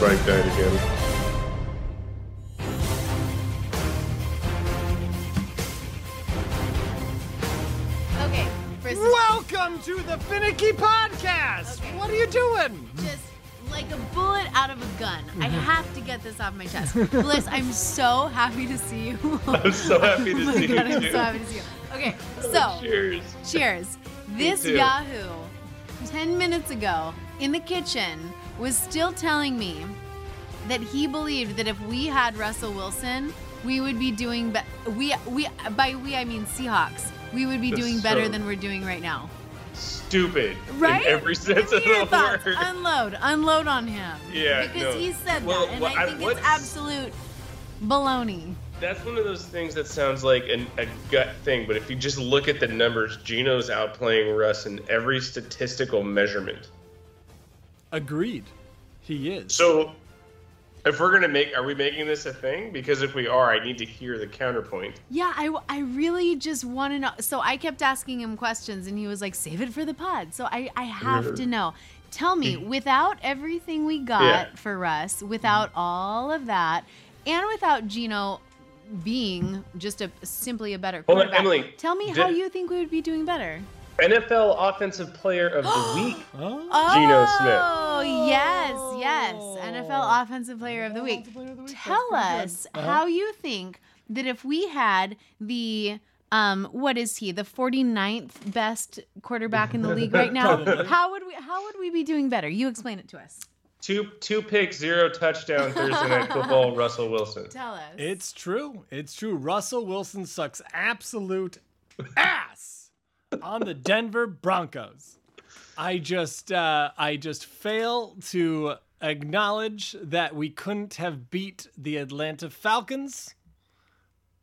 your your died again. Okay, first Welcome to the Finicky Podcast. Okay. What are you doing? just like a bullet out of a gun. I mm-hmm. have to get this off my chest. Bliss, I'm so happy to see you. I'm so happy to oh see God, you. I'm too. so happy to see you. Okay, oh, so Cheers. cheers. This. Yahoo, 10 minutes ago in the kitchen, was still telling me that he believed that if we had Russell Wilson, we would be doing be- we we by we I mean Seahawks. We would be That's doing better so- than we're doing right now. Stupid. Right? In every sense of the thoughts. word. Unload, unload on him. Yeah, because no. he said Well, that, and I think it's absolute baloney. That's one of those things that sounds like an, a gut thing, but if you just look at the numbers, Geno's outplaying Russ in every statistical measurement. Agreed. He is. So, if we're gonna make, are we making this a thing? Because if we are, I need to hear the counterpoint. Yeah, I, I really just want to know. So I kept asking him questions, and he was like, "Save it for the pod." So I, I have to mm. know. Tell me, mm. without everything we got Yeah. for Russ, without mm. all of that, and without Geno being just a simply a better Hold on, Emily, tell me how you think we would be doing better. NFL Offensive Player of the Week. Oh. Geno Smith. Oh, yes, yes. NFL Offensive Player of the Week. Player of the Week, Tell us. Uh-huh. how you think that if we had the um what is he the 49th best quarterback in the league right now how would we how would we be doing better you explain it to us Two two picks, zero touchdown Thursday night football. Russell Wilson. tell us It's true. It's true. Russell Wilson sucks absolute ass on the Denver Broncos. I just uh, I just fail to acknowledge that we couldn't have beat the Atlanta Falcons.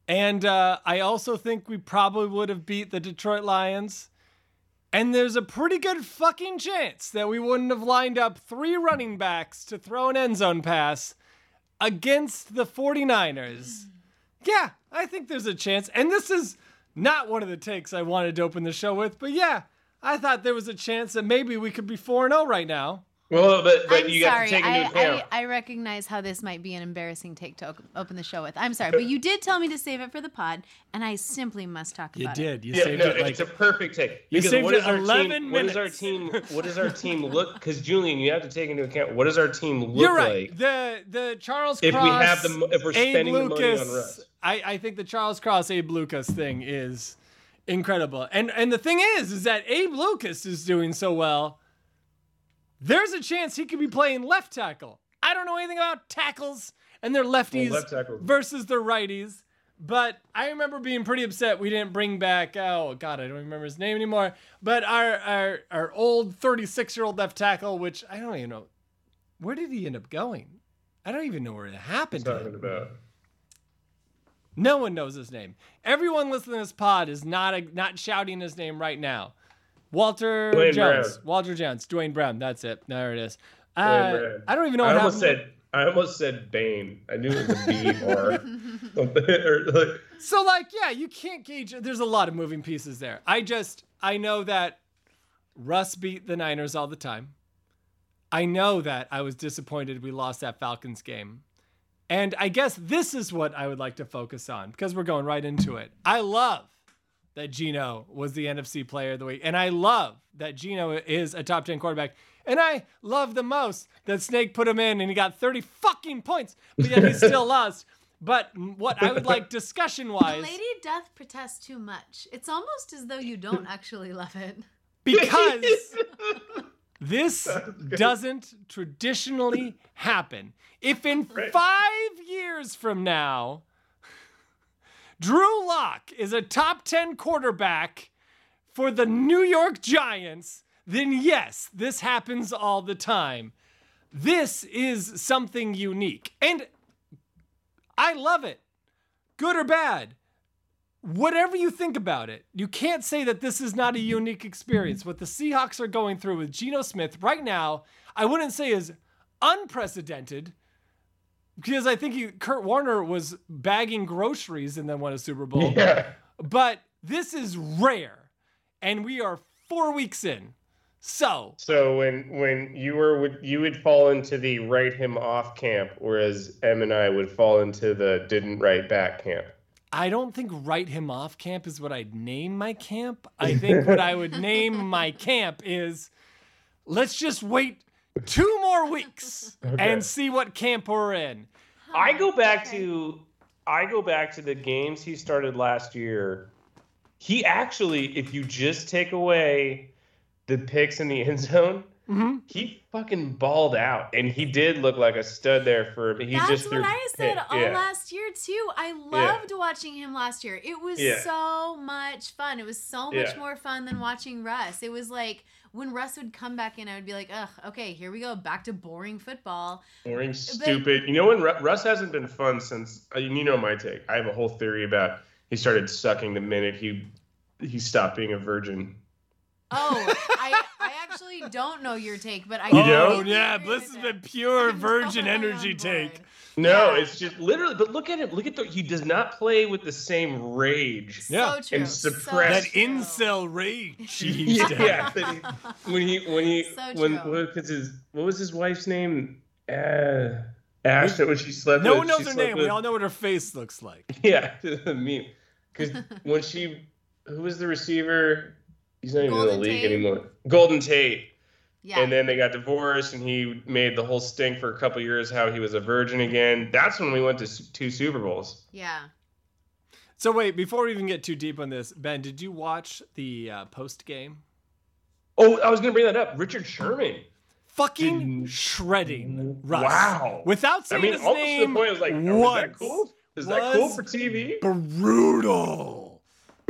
And uh, I also think we probably would have beat the Detroit Lions. And there's a pretty good fucking chance that we wouldn't have lined up three running backs to throw an end zone pass against the 49ers. Yeah, I think there's a chance. And this is not one of the takes I wanted to open the show with, but yeah, I thought there was a chance that maybe we could be 4 0 right now. Well, but but I'm you got sorry. to take into I, account. I, I recognize how this might be an embarrassing take to open the show with. I'm sorry, but you did tell me to save it for the pod, and I simply must talk about it. You did. You yeah, saved no, it like it's a perfect take. You saved what it does our 11 team, What does our team? What does our team look? Because Julian, you have to take into account what does our team look You're right. like. The the Charles If we have the if we're Abe spending the money on Lucas, Russ. I, I think the Charles Cross Abe Lucas thing is incredible. And and the thing is, is that Abe Lucas is doing so well. There's a chance he could be playing left tackle. I don't know anything about tackles and their lefties left versus their righties. But I remember being pretty upset we didn't bring back oh god I don't remember his name anymore. But our our, our old 36 year old left tackle, which I don't even know where did he end up going? I don't even know where it happened. Talking about. No one knows his name. Everyone listening to this pod is not a, not shouting his name right now. Walter Duane Jones. Brown. Walter Jones. Duane Brown. That's it. There it is. Uh, I don't even know I almost happened. said. I almost said Bane. I knew it was a B or something. or like, So like, yeah, you can't gauge. There's a lot of moving pieces there. I just I know that Russ beat the Niners all the time. I know that I was disappointed we lost that Falcons game. And I guess this is what I would like to focus on because we're going right into it. I love that Geno was the NFC player of the week. And I love that Geno is a top 10 quarterback. And I love the most that Snake put him in and he got 30 fucking points, but yet he still lost. But what I would like discussion The wise, lady doth protest too much. It's almost as though you don't actually love it. because this doesn't traditionally happen. If in five years from now, Drew Lock is a top 10 quarterback for the New York Giants, then yes, this happens all the time. This is something unique. And I love it. Good or bad. Whatever you think about it, you can't say that this is not a unique experience. What the Seahawks are going through with Geno Smith right now, I wouldn't say is unprecedented because I think he, Kurt Warner was bagging groceries and then won a Super Bowl. yeah. But this is rare, and we are four weeks in. So So when when you were would you would fall into the write him off camp, whereas M and I would fall into the didn't write back camp. I don't think write him off camp is what I'd name my camp. I think what I would name my camp is let's just wait two more weeks Okay. and see what camp we're in. I go back Okay. to I go back to the games he started last year. He actually, if you just take away the picks in the end zone, hmm he fucking balled out, and he did look like a stud there for. He That's just what I said pick- all yeah. last year too. I loved watching him last year. It was Yeah. so much fun. It was so much Yeah. more fun than watching Russ. It was like when Russ would come back in, I would be like, ugh, okay, here we go, back to boring football. Boring, stupid. You know when Ru- Russ hasn't been fun since uh, you know my take. I have a whole theory about he started sucking the minute he he stopped being a virgin. Oh, I actually don't know your take, but I You oh don't? yeah, agree this with has been pure I'm virgin totally energy take. No, Yeah. it's just literally. But look at him. Look at the. He does not play with the same rage. Yeah. So true. And so That true. incel rage. he used to yeah, he- when he when he So when true. what was his what was his wife's name? Uh, Ashton when she slept. No with, one knows her name. with- We all know what her face looks like. Yeah, the meme. Because when she, who was the receiver? He's not even in the league Tate? anymore. Golden Tate. Yeah. And then they got divorced, and he made the whole stink for a couple years how he was a virgin again. That's when we went to two Super Bowls. yeah. So wait, before we even get too deep on this, Ben, did you watch the uh, post game? Oh, I was gonna bring that up. Richard Sherman. Fucking Didn't- shredding Russ. Wow. Without I saying mean, his almost to the name point I was like, oh, is that cool? Is that cool for TV? Brutal.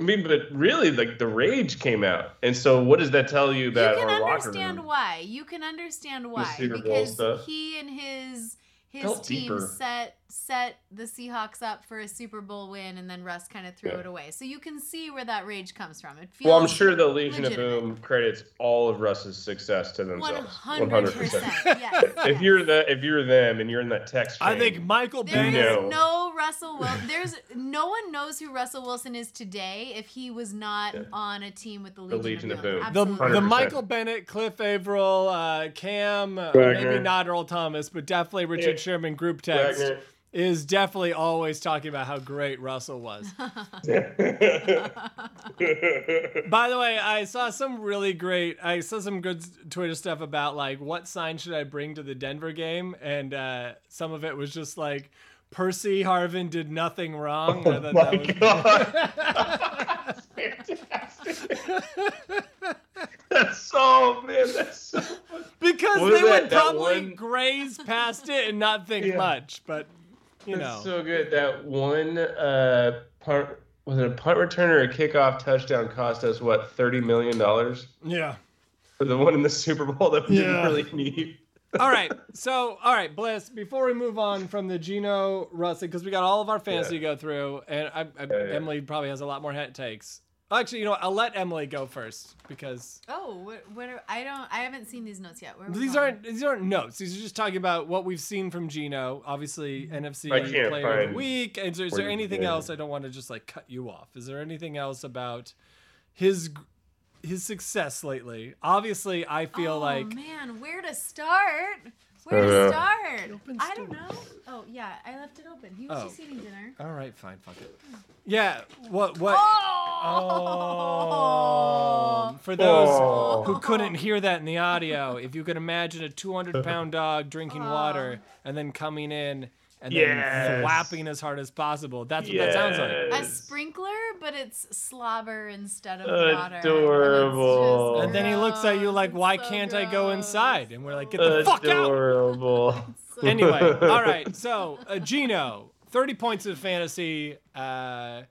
I mean, but really, like the rage came out, and so what does that tell you about You can understand why. You can understand why because he and his his Felt team deeper. set set the Seahawks up for a Super Bowl win, and then Russ kind of threw Yeah. it away. So you can see where that rage comes from. It feels Well, I'm sure the Legion legitimate. of Boom credits all of Russ's success to themselves. hundred percent. Yes. If yes. you're the if you're them and you're in that text chain, I think Michael There is Bennett. know. no Russell Wilson. There's no one knows who Russell Wilson is today if he was not Yeah. on a team with the The Legion, Legion of of Boom. Boom. The, the Michael Bennett, Cliff Avril, uh, Cam, uh, Wagner. maybe not Earl Thomas, but definitely Richard Yeah. Sherman group text Wagner. Is definitely always talking about how great Russell was. By the way, I saw some really great. I saw some good Twitter stuff about like what sign should I bring to the Denver game, and uh, some of it was just like Percy Harvin did nothing wrong. Oh my that god, that's fantastic. that's so man, that's so. because What they that- would that probably one- graze past it and not think Yeah. much, but you know. That's so good. That one uh punt was it a punt return or a kickoff touchdown cost us what thirty million dollars yeah. for the one in the Super Bowl that we Yeah. didn't really need. all right. So, all right, Bliss. Before we move on from the Geno Russell, because we got all of our fantasy to go through, and I, I, Yeah, yeah. Emily probably has a lot more head takes. Actually, you know, what? I'll let Emily go first because Oh, what, what are, I don't. I haven't seen these notes yet. Where are we these going? aren't these aren't notes. These are just talking about what we've seen from Geno. Obviously, NFC I can't Player of the find Week. Is there, is where there you anything did. else? I don't want to just like cut you off. Is there anything else about his his success lately? Obviously, I feel like oh, like man, where to start? Where Uh, to start? I don't know. Oh yeah, I left it open. He was Oh. just eating dinner. all right, fine, fuck it. Yeah. What what? Oh. Oh, for those Oh. who couldn't hear that in the audio, if you could imagine a 200 pound dog drinking water and then coming in and then Yes. flapping as hard as possible, that's what that sounds like. A sprinkler, but it's slobber instead of water. Adorable. And, And then he looks at you like, "Why so can't I go inside?" And we're like, "Get the fuck out!" Adorable. So- Anyway, all right. So uh, Geno, 30 points of fantasy. Uh,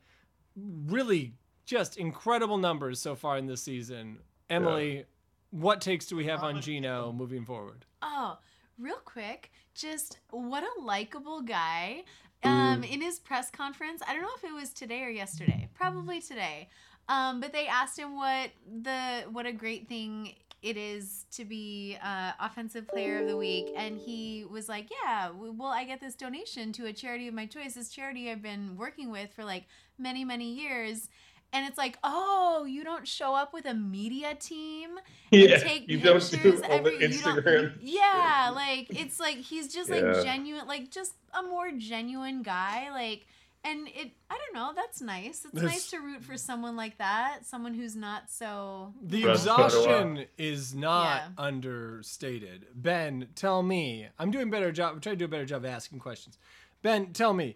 really, just incredible numbers so far in this season. Emily, what takes do we have on Geno moving forward? Oh, real quick, just what a likable guy. Um, in his press conference, I don't know if it was today or yesterday, probably today. Um, but they asked him what the what a great thing it is to be uh, offensive player of the week, and he was like, "Yeah, well, I get this donation to a charity of my choice, this charity I've been working with for like many many years." And it's like, oh, you don't show up with a media team Yeah, take you don't do pictures all the every you don't- Instagram. yeah, like it's like he's just like Yeah. genuine, like just a more genuine guy, like. And it, I don't know. That's nice. It's There's- nice to root for someone like that, someone who's not so. The exhaustion is not Yeah. understated. Ben, tell me. I'm doing better job. I'm trying to do a better job of asking questions. Ben, tell me.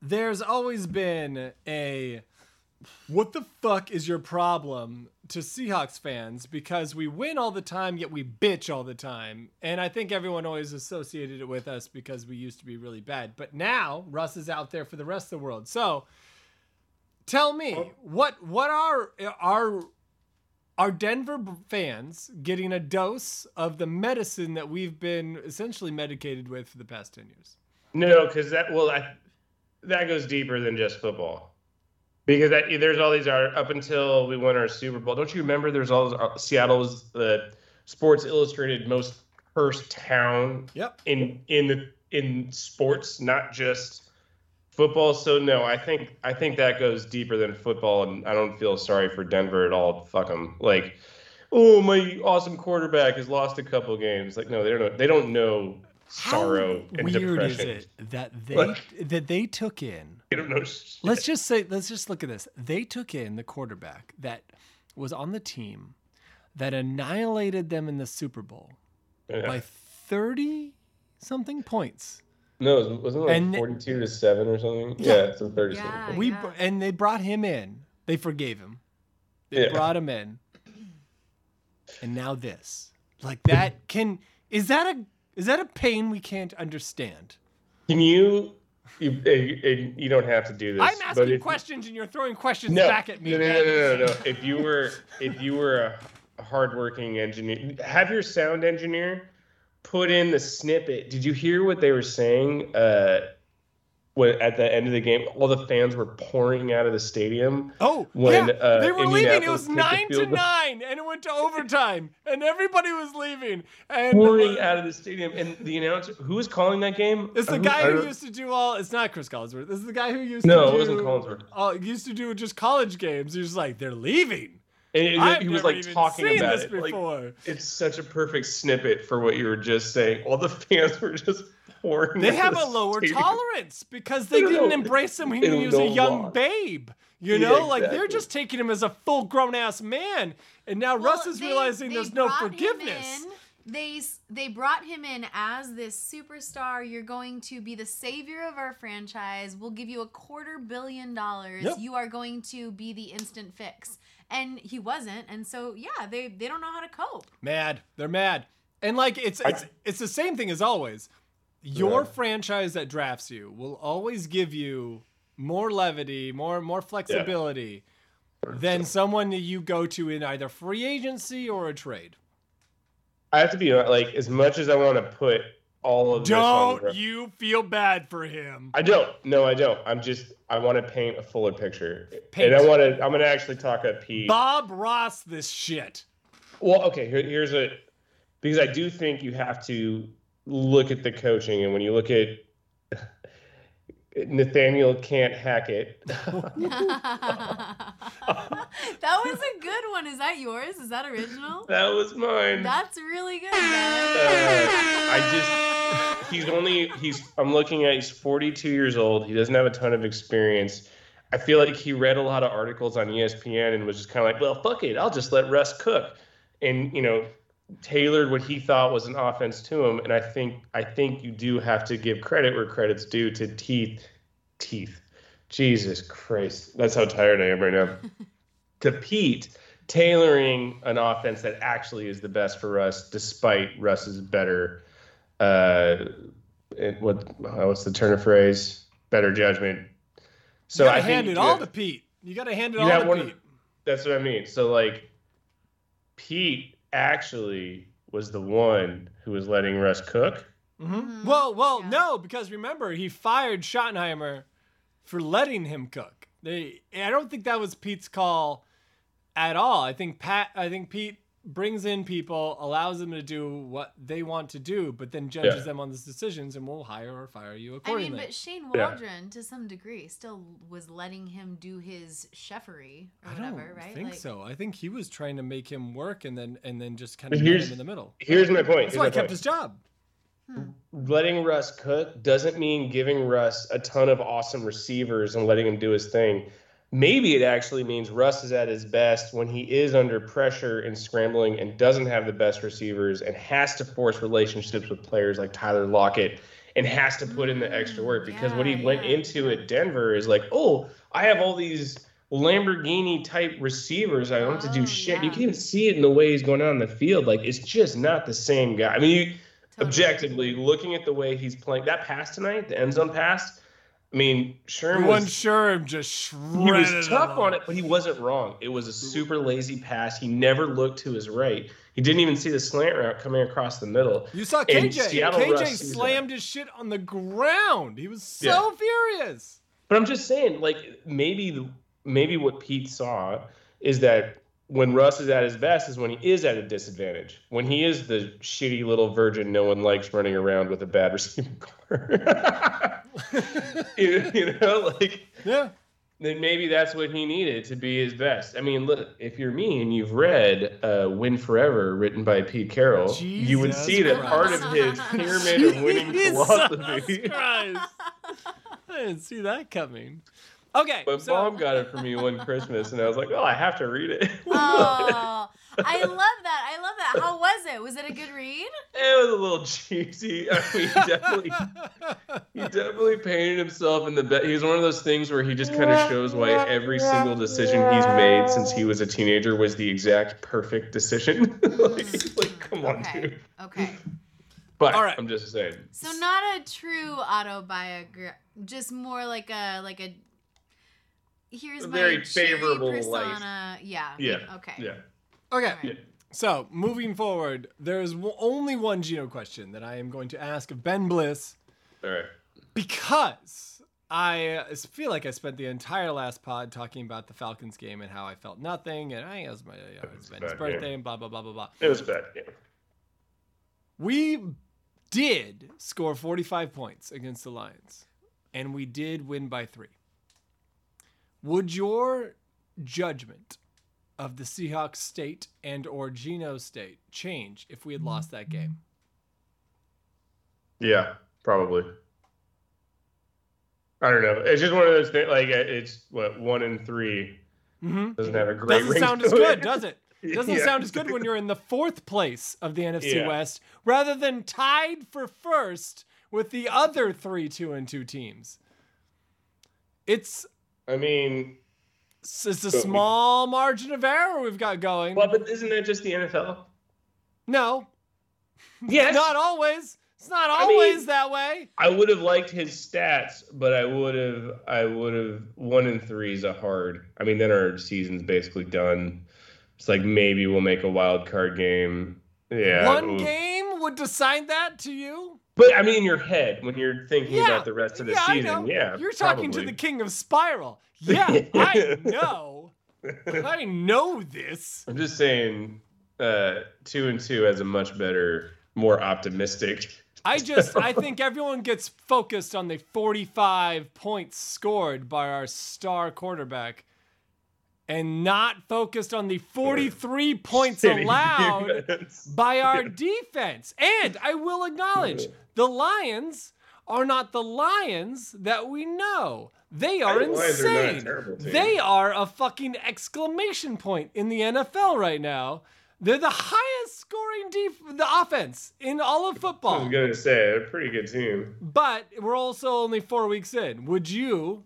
There's always been a what the fuck is your problem to Seahawks fans because we win all the time yet we bitch all the time. And I think everyone always associated it with us because we used to be really bad. But now Russ is out there for the rest of the world. So tell me oh. what what are are are Denver fans getting a dose of the medicine that we've been essentially medicated with for the past 10 years? No, because that well, I, that goes deeper than just football. Because that, there's all these are up until we won our Super Bowl. Don't you remember? There's all those, uh, Seattle was the Sports Illustrated most cursed town Yep. in in the in sports, not just football. So no, I think I think that goes deeper than football, and I don't feel sorry for Denver at all. Fuck them. Like, oh, my awesome quarterback has lost a couple games. Like, no, they don't. Know, they don't know sorrow How and weird depression. is it that they Like- that they took in They don't know. shit. let's just say let's just look at this they took in the quarterback that was on the team that annihilated them in the super bowl Yeah. by 30 something points no, it was- wasn't it like And- forty-two to seven or something? Yeah. Yeah, it's a thirty. Yeah. something. we br- and they brought him in they forgave him they Yeah. brought him in and now this like that can is that a is that a pain we can't understand Can you? You, eh, eh, you don't have to do this. i'm asking if- questions and you're throwing questions no, back at me No, no, no, no, no, no. If you were, if you were a, a hardworking engineer, have your sound engineer put in the snippet. Did you hear what they were saying? Uh, when at the end of the game, all the fans were pouring out of the stadium. Oh, when, yeah, uh, they were leaving. It was nine to nine, and it went to overtime, and everybody was leaving. And Pouring out of the stadium, and the announcer, who was calling that game? it's the Uh, guy who used to do all. It's not Chris Collinsworth. This is the guy who used No, to it wasn't Collinsworth. Oh, used to do just college games. He was like, they're leaving. And it- I've he was never like talking seen about this it. Like, before. it's such a perfect snippet for what you were just saying. All the fans were just pouring. they have of a lower stadium. tolerance because they They didn't know- embrace him when he was a young why. babe. You Yeah, know, like they're just taking him as a full grown ass man, and now Russ is they- realizing they there's no brought him forgiveness. in. They they brought him in as this superstar. You're going to be the savior of our franchise. We'll give you a quarter billion dollars. Yep. You are going to be the instant fix. And he wasn't. And so yeah, they they don't know how to cope. Mad. They're mad. And like it's it's it's the same thing as always. Your Yeah. franchise that drafts you will always give you more levity, more more flexibility than someone that you go to in either free agency or a trade. I have to be uh, like, as much as I want to put all of. Don't you feel bad for him? I don't. No, I don't. I'm just. I want to paint a fuller picture, Paint. and I want to. I'm going to actually talk at Pete. Bob Ross this shit. Well, okay. Here, here's a because I do think you have to look at the coaching, and when you look at Nathaniel can't hack it. that was a good one. Is that yours? Is that original? that was mine. That's really good, Uh. I just he's only he's I'm looking at he's 42 years old. He doesn't have a ton of experience. I feel like he read a lot of articles on ESPN and was just kind of like, well, fuck it, I'll just let Russ cook, and you know, tailored what he thought was an offense to him. And I think I think you do have to give credit where credit's due to teeth, teeth. Jesus Christ, that's how tired I am right now. to Pete tailoring an offense that actually is the best for Russ, despite Russ's better, uh, it, what uh, what's the turn of phrase? Better judgment. So I hand it all to Pete. You gotta hand it all to Pete. That's what I mean. So like, Pete actually was the one who was letting Russ cook. hmm Mhm. Well, well, Yeah. no, because remember he fired Schottenheimer for letting him cook. They, I don't think that was Pete's call at all. I think Pat, I think Pete brings in people, allows them to do what they want to do, but then judges Yeah. them on those decisions and will hire or fire you accordingly. I mean, but Shane Yeah. Waldron, to some degree, still was letting him do his chefery or I don't whatever, right? think Like- so. I think he was trying to make him work and then and then just kind of met here's- him in the middle. Here's my point. That's Here's why my he kept point. his job. Hmm. letting Russ cook doesn't mean giving Russ a ton of awesome receivers and letting him do his thing. Maybe it actually means Russ is at his best when he is under pressure and scrambling and doesn't have the best receivers and has to force relationships with players like Tyler Lockett and has to put in the extra work mm, because what he Yeah, went into yeah. at Denver is like, oh, I have all these Lamborghini type receivers. I don't have to Oh, do shit. You yeah. can even see it in the way he's going out on the field. Like it's just not the same guy. I mean, you, Totally. objectively looking at the way he's playing that pass tonight, the end zone pass. I mean, Sherm Everyone was sure him just he was tough on it, but he wasn't wrong. It was a super lazy pass. He never looked to his right. He didn't even see the slant route coming across the middle. You saw KJ. KJ slammed his shit on the ground. He was so furious. But I'm just saying, like maybe the, maybe what Pete saw is that when Russ is at his best is when he is at a disadvantage. When he is the shitty little virgin no one likes running around with a bad receiving core. you, you know, like Yeah. then maybe that's what he needed to be his best. I mean, look, if you're me and you've read uh, "Win Forever," written by Pete Carroll, you would Jesus see that part of his pyramid of winning philosophy. Christ. I didn't see that coming. Okay. But so, mom got it for me one Christmas, and I was like, "Oh, I have to read it." Oh, I love that. I love that. How was it? Was it a good read? It was a little cheesy. I mean, he definitely, he definitely painted himself in the best. He was one of those things where he just kind of shows why every single decision he's made since he was a teenager was the exact perfect decision. like, mm, like, come on, Okay. dude. Okay. But All right. I'm just saying. So not a true autobiography, just more like a like a. Here's A my very cherry favorable life. persona. Yeah. Yeah. Okay. Yeah. okay. Alright. Yeah. So moving forward, there's only one Geno question that I am going to ask of Ben Bliss All right. because I uh, feel like I spent the entire last pod talking about the Falcons game and how I felt nothing, and I think it was my you know, it's It's Ben's birthday game. and blah blah blah blah blah. It was a bad. Yeah. We did score 45 points against the Lions, and we did win by three. Would your judgment of the Seahawks state and or Geno state change if we had lost that game? Yeah. Probably. I don't know. It's just one of those things. Like it's what one in three Mm-hmm. doesn't have a great. Doesn't sound as good, it. does it? Doesn't Yeah. sound as good when you're in the fourth place of the NFC Yeah. West rather than tied for first with the other three two and two teams. It's I mean, it's a But we- small margin of error we've got going. well, but isn't that just the NFL? no, Yes. not always. It's not I mean- always that way. I would have liked his stats, but I would have I would have one in three is a hard. I mean, then our season's basically done. It's like maybe we'll make a wild card game. Yeah. One game would decide that to you. But I mean, in your head when you're thinking Yeah. about the rest of the yeah, season, yeah. You're talking to the king of Spiral. Yeah, I know. I know this. I'm just saying, uh, two and two has a much better, more optimistic. I just I think everyone gets focused on the 45 points scored by our star quarterback and not focused on the 43 points City allowed defense. by our defense. And I will acknowledge the Lions are not the Lions that we know. They are The are insane. they are a fucking exclamation point in the NFL right now. They're the highest scoring def- the offense in all of football. I football. was gonna say they're a pretty good team. But we're also only four weeks in. Would you?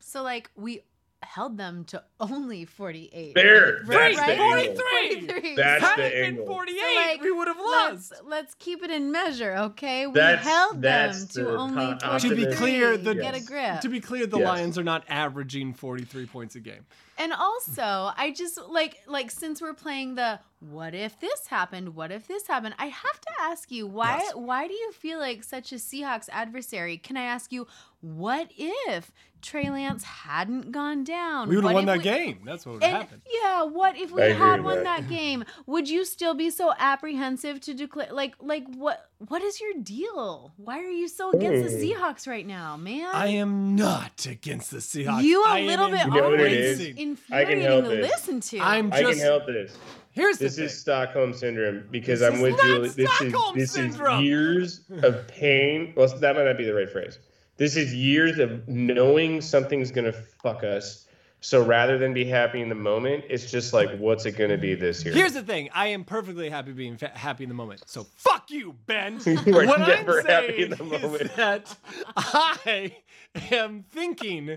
So like we held them to only 48. There, Right, that's the right? angle. 43. 43. That's Had the it been angle. 48, So, like, we would have Let's, lost. let's keep it in measure, okay? We That's- held them that's to only po- 43. To be clear, the- get a grip. To be clear, the Yes. Lions are not averaging 43 points a game. And also, I just like like since we're playing the what if this happened? What if this happened? I have to ask you, why Yes. why do you feel like such a Seahawks adversary? Can I ask you, what if Trey Lance hadn't gone down? We would've won that we- game. That's what would And happen. yeah, what if we I had won that. that game? Would you still be so apprehensive to declare like like what what is your deal? Why are you so against the. Seahawks right now, man? I am not against the Seahawks. you a I little bit You know what it always is? infuriating help to it. listen to. I'm I can help this. here's the This thing. is Stockholm syndrome because This I'm with not Julie. This Stockholm is this syndrome. is years of pain. Well, that might not be the right phrase. This is years of knowing something's gonna fuck us. So rather than be happy in the moment, it's just like, what's it gonna be this year? Here's the thing. I am perfectly happy being fa- happy in the moment. So fuck you, Ben. You are what never I'm happy in the is moment. that I am thinking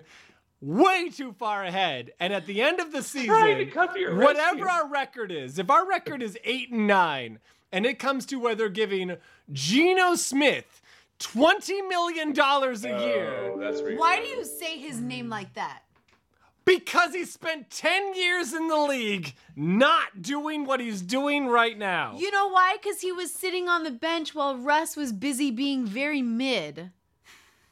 way too far ahead, and at the end of the to season, to whatever our record is, if our record is eight and nine, and it comes to whether giving Geno Smith twenty million dollars a year Oh, Why do you say his name like that? Because he spent ten years in the league not doing what he's doing right now. You know why? Because he was sitting on the bench while Russ was busy being very mid.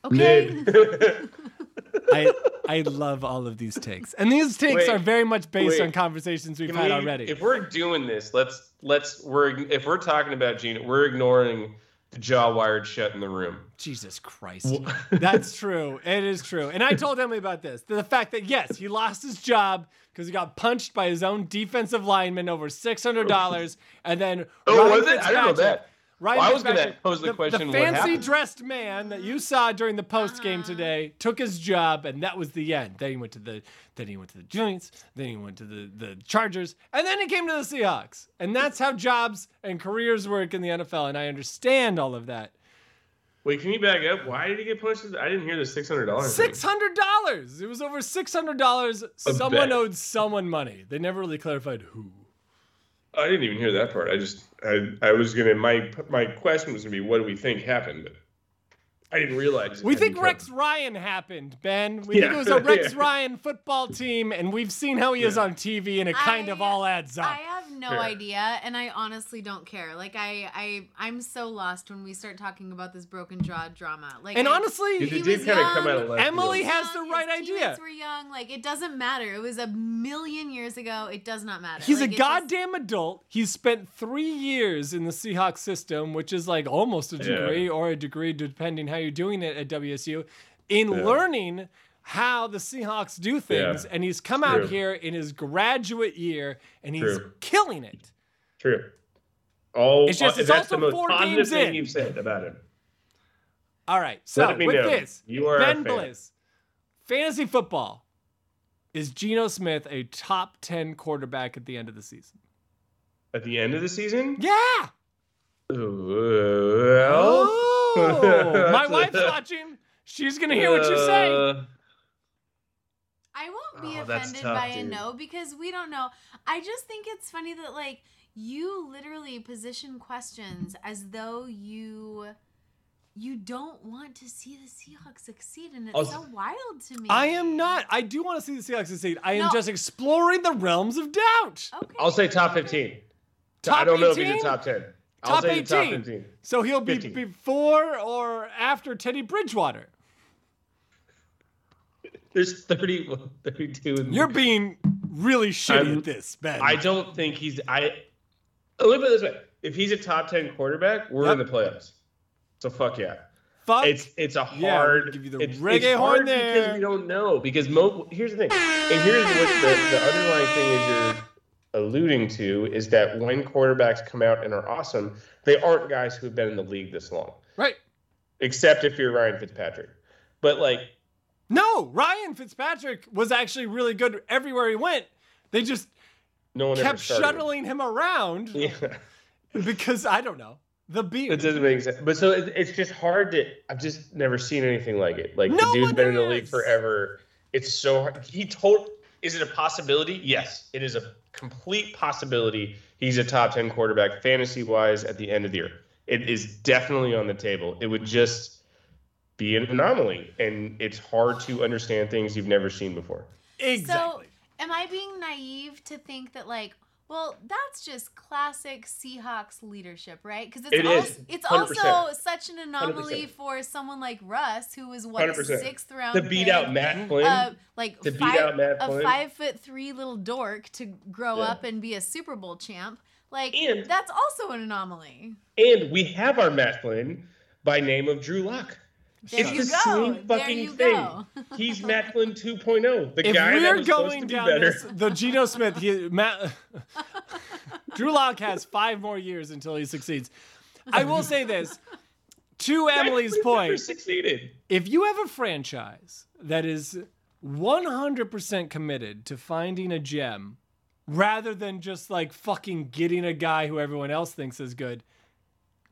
Okay. Mid. I I love all of these takes, and these takes Wait, are very much based wait. on conversations we've Can had we- already. If we're doing this, let's let's we're if we're talking about Gina, we're ignoring the jaw wired shut in the room. Jesus Christ, that's true. It is true, and I told Emily about this. The fact that yes, he lost his job because he got punched by his own defensive lineman over six hundred dollars, and then Oh, Ryan was it? I didn't know that. Ryan Well, I was gonna pose the question, what fancy happened? dressed man that you saw during the post game Uh-huh. today took his job, and that was the end. Then he went to the then he went to the Giants, then he went to the the Chargers, and then he came to the Seahawks. And that's how jobs and careers work in the NFL. And I understand all of that. Wait, can you back up? Why did he get punched? I didn't hear the six hundred dollars. Six hundred dollars. It was over six hundred dollars. Someone bet. owed someone money. They never really clarified who. I didn't even hear that part. I just I I was gonna my my question was gonna be what do we think happened, I didn't realize. We think become- Rex Ryan happened, Ben. We think it was a Rex Yeah. Ryan football team, and we've seen how he is on TV, and it kind of all adds up. I have no Sure. idea, and I honestly don't care. Like I, I, I'm so lost when we start talking about this broken jaw drama. Like, and I- honestly, Because He was kind of come out of young. Emily field. has the right his idea. teammates Were young. Like it doesn't matter. It was a million years ago. It does not matter. He's Like, a it just- goddamn adult. He's spent three years in the Seahawks system, which is like almost a Yeah. degree or a degree, depending how you're doing it at WSU, in Yeah. learning how the Seahawks do things. Yeah. And he's come out here in his graduate year and he's True. killing it. True. All It's just- uh, it's that's also the most four positive games thing in. you've said about him. All right. So with know. this, You are Ben. Bliss, fantasy football. Is Geno Smith a top 10 quarterback at the end of the season? At the end of the season? Yeah. Well, Oh, my wife's watching. She's gonna hear what you say. I won't be Oh, offended tough, by a no because we don't know. I just think it's funny that like you literally position questions as though you you don't want to see the Seahawks succeed, and it's I'll- so wild to me. I am not. I do want to see the Seahawks succeed. I am No. just exploring the realms of doubt. Okay. I'll say top 15. Top I don't know if he's 18? a top 10. I'll Top 18. top 15. So he'll be 15. before or after Teddy Bridgewater. There's 30, 32. in- You're being really shitty I'm- at this, Ben. I don't think he's. I a little bit this way: if he's a top 10 quarterback, we're in the playoffs. So fuck yeah. Fuck. It's it's a hard. we'll give you the it's, reggae it's horn hard there. because we don't know. Because mo- here's the thing, and here's what the, the underlying thing is you're alluding to is that when quarterbacks come out and are awesome, they aren't guys who have been in the league this long, right. except if you're Ryan Fitzpatrick. But like, No, Ryan Fitzpatrick was actually really good everywhere he went. They just no one kept shuttling him around Yeah. because I don't know the beat. It doesn't make sense. But so it, it's just hard to. I've just never seen anything like it. Like No the dude's been in the league forever. It's so hard. He told. Is it a possibility? Yes, it is a complete possibility. He's a top ten quarterback fantasy wise at the end of the year. It is definitely on the table. It would just be an anomaly, and it's hard to understand things you've never seen before. Exactly. So, am I being naive to think that like Well, that's just classic Seahawks leadership, right? Because it's It also, is, it's also such an anomaly 100%. for someone like Russ, who was what 100%. sixth round To beat out Matt Flynn. uh, like To beat five, out Matt a Flynn. five foot three little dork to grow Yeah. up and be a Super Bowl champ. Like And- that's also an anomaly. and we have our Matt Flynn by name of Drew Lock. There it's you the go. same fucking thing. He's Matt Flynn 2.0, the if guy that we're was supposed to going be down better. this, the Geno Smith, he, Matt, Drew Lock has five more years until he succeeds. I will say this to Emily's point: succeeded. if you have a franchise that is 100% committed to finding a gem rather than just like fucking getting a guy who everyone else thinks is good,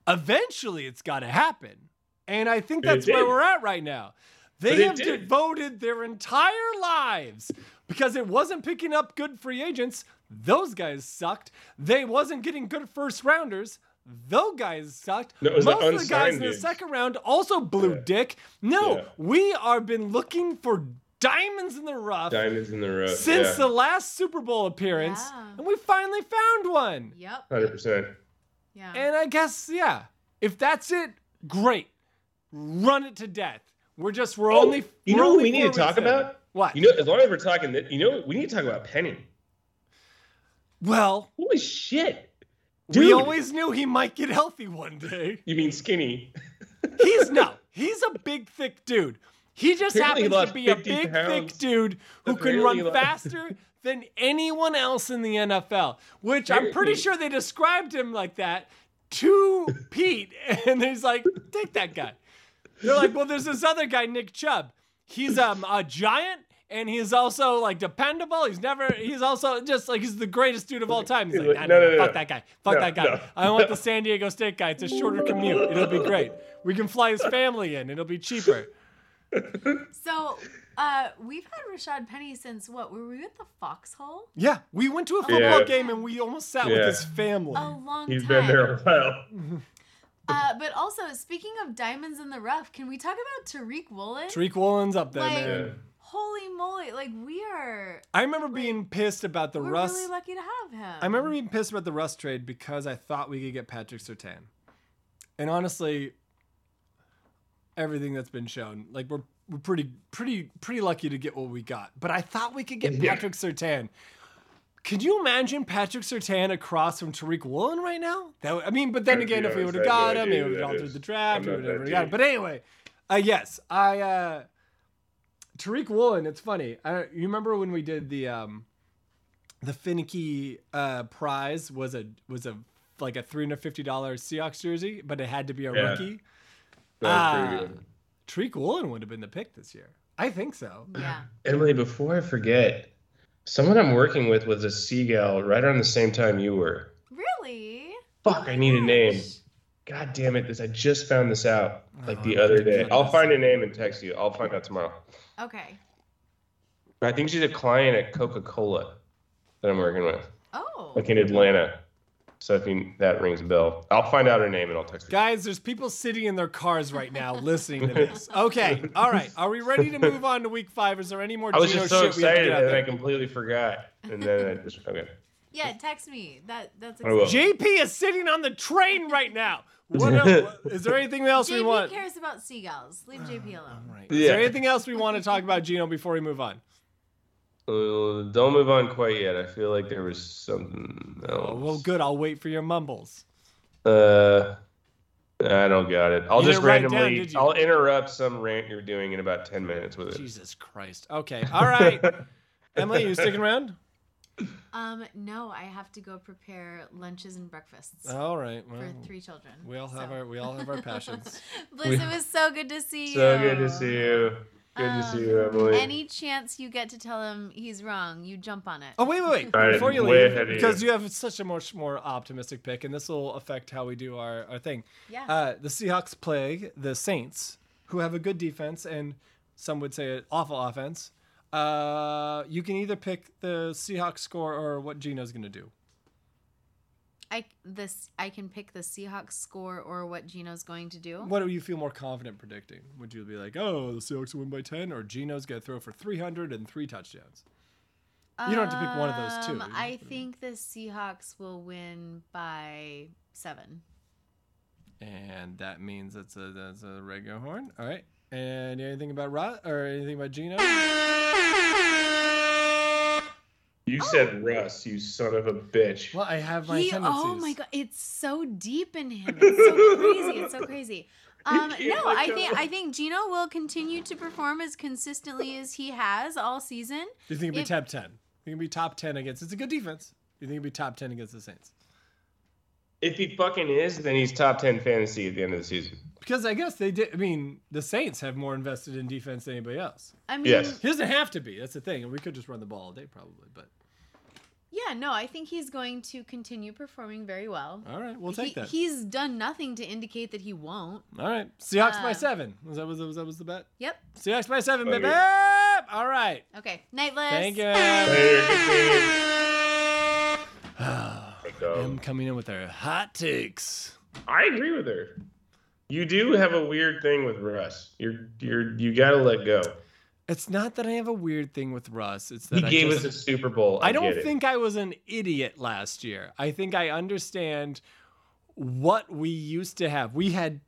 eventually it's got to happen. And I think that's where we're at right now. They have did. devoted their entire lives because it wasn't picking up good free agents. Those guys sucked. They wasn't getting good first rounders. Those guys sucked. No, it was the Most of the guys unsigned in the second round also blew Yeah. dick. No, Yeah. we are been looking for diamonds in the rough Diamonds in the rough. since yeah. the last Super Bowl appearance, Yeah. and we finally found one. Yep. 100%. Yeah. And I guess yeah, if that's it, great. Run it to death. We're just we're Oh, only you we're know what we need to talk in. about? What? You know, as long as we're talking, that you know, we need to talk about Penny. well, Holy shit! we always knew he might get healthy one day. You mean skinny? He's no, he's a big thick dude. He just Apparently he happens to be a 50 big thick dude who can run he faster than anyone else in the NFL. Which I'm pretty sure they described him like that to Pete, and he's like, "Take that guy." They're like, "Well, there's this other guy, Nick Chubb. He's um, a giant." And he's also like dependable. He's never. He's also just like he's the greatest dude of all time. He's like, No, no, no, no, no, no, fuck no. that guy. Fuck No, that guy. no, I want the San Diego State guy. It's a shorter commute. It'll be great. We can fly his family in. It'll be cheaper. So uh, we've had Rashaad Penny since what? Were we at the Foxhole? Yeah, we went to a football Yeah. game and we almost sat with his family. A long He's time. been there a while. Uh, but also, speaking of diamonds in the rough, can we talk about Tariq Woolen? Tariq Woolen's up there, Like- man. Yeah. Holy moly! Like we are, I remember being pissed about the rust. we're Russ. really lucky to have him. I remember being pissed about the Russ trade because I thought we could get Patrick Surtain. And honestly, everything that's been shown, like we're we're pretty pretty pretty lucky to get what we got. But I thought we could get Yeah. Patrick Surtain. Can you imagine Patrick Surtain across from Tariq Woolen right now? That would- I mean, but then again, be if we would have got him, it would have gone that through is. the draft. I'm We would have got him. But anyway, uh, yes, I uh, Tariq Woolen. It's funny. I, you remember when we did the um, the finicky uh, prize was a was a like a three hundred fifty dollars Seahawks jersey, but it had to be a Yeah. rookie. That was pretty good. Tariq Woolen would have been the pick this year. I think so. Yeah. Emily, before I forget, someone I'm working with was a seagull right around the same time you were. Really? Fuck, I need a name. God damn it! This I just found this out like the Oh, other day. goodness. I'll find a name and text you. I'll find out tomorrow. Okay. I think she's a client at Coca Cola that I'm working with, Oh. like in Atlanta. So if you, that rings a bell, I'll find out her name and I'll text her. Guys, there's people sitting in their cars right now listening to this. Okay, all right. Are we ready to move on to week five? Is there any more I was Geno just so shit we have to excited get out that I completely forgot, and then I just okay. Yeah, text me. That that's. Exciting. JP is sitting on the train right now. What else, is there anything else we want? JP cares about seagulls. Leave JP alone. Right. Is there anything else we want to talk about, Geno, before we move on? Uh, don't move on quite yet. I feel like there was something else. Oh, well, good. I'll wait for your mumbles. Uh, I don't got it. I'll You just didn't write it down, randomly. I'll interrupt some rant you're doing in about ten minutes with it. Jesus Christ. Okay. All right. Emily, you sticking around? Um, no, I have to go prepare lunches and breakfasts All right. Well, for three children. we all have so. our we all have our passions. Bliss, it was so good to see you. So good to see you. Good to see you, Um, Emily. Any chance you get to tell him he's wrong, you jump on it. Oh wait, wait, wait! Before you leave, ahead you. because you have such a much more optimistic pick, and this will affect how we do our, our thing. Yeah. Uh, the Seahawks play the Saints, who have a good defense and some would say an awful offense. Uh, you can either pick the Seahawks score or what Geno's going to do. I this I can pick the Seahawks score or what Geno's going to do. What do you feel more confident predicting? Would you be like, oh, the Seahawks win by 10, or Geno's going to throw for 300 and three touchdowns? You don't have to pick one of those two. Um, I think the Seahawks will win by seven. And that means it's a that's a regular horn. All right. And anything about Rod or anything about Geno? You said Russ, you son of a bitch. Well, I have my He, tendencies. oh my god, it's so deep in him. It's so crazy. It's so crazy. Um, no, I think I think Geno will continue to perform as consistently as he has all season. Do you think it'll be If- top ten? You think it'll be top ten against? It's a good defense. Do You think it'll be top ten against the Saints? If he fucking is, then he's top ten fantasy at the end of the season. Because I guess they did. I mean, the Saints have more invested in defense than anybody else. I mean, Yes. He doesn't have to be. That's the thing. And we could just run the ball all day, probably. But yeah, no, I think he's going to continue performing very well. all right, we'll take he, that. He's done nothing to indicate that he won't. all right, Seahawks by Uh, seven. Was that was that was, that was the bet? Yep. Seahawks by seven, Okay. baby. All right. Okay. Night, Nightless. Thank you. Good game. Them coming in with their hot takes. I agree with her. You do have a weird thing with Russ. You're you're you gotta let go. It's not that I have a weird thing with Russ. It's that He I gave just, us a Super Bowl. I, I don't think I was an idiot last year. I think I understand what we used to have. We had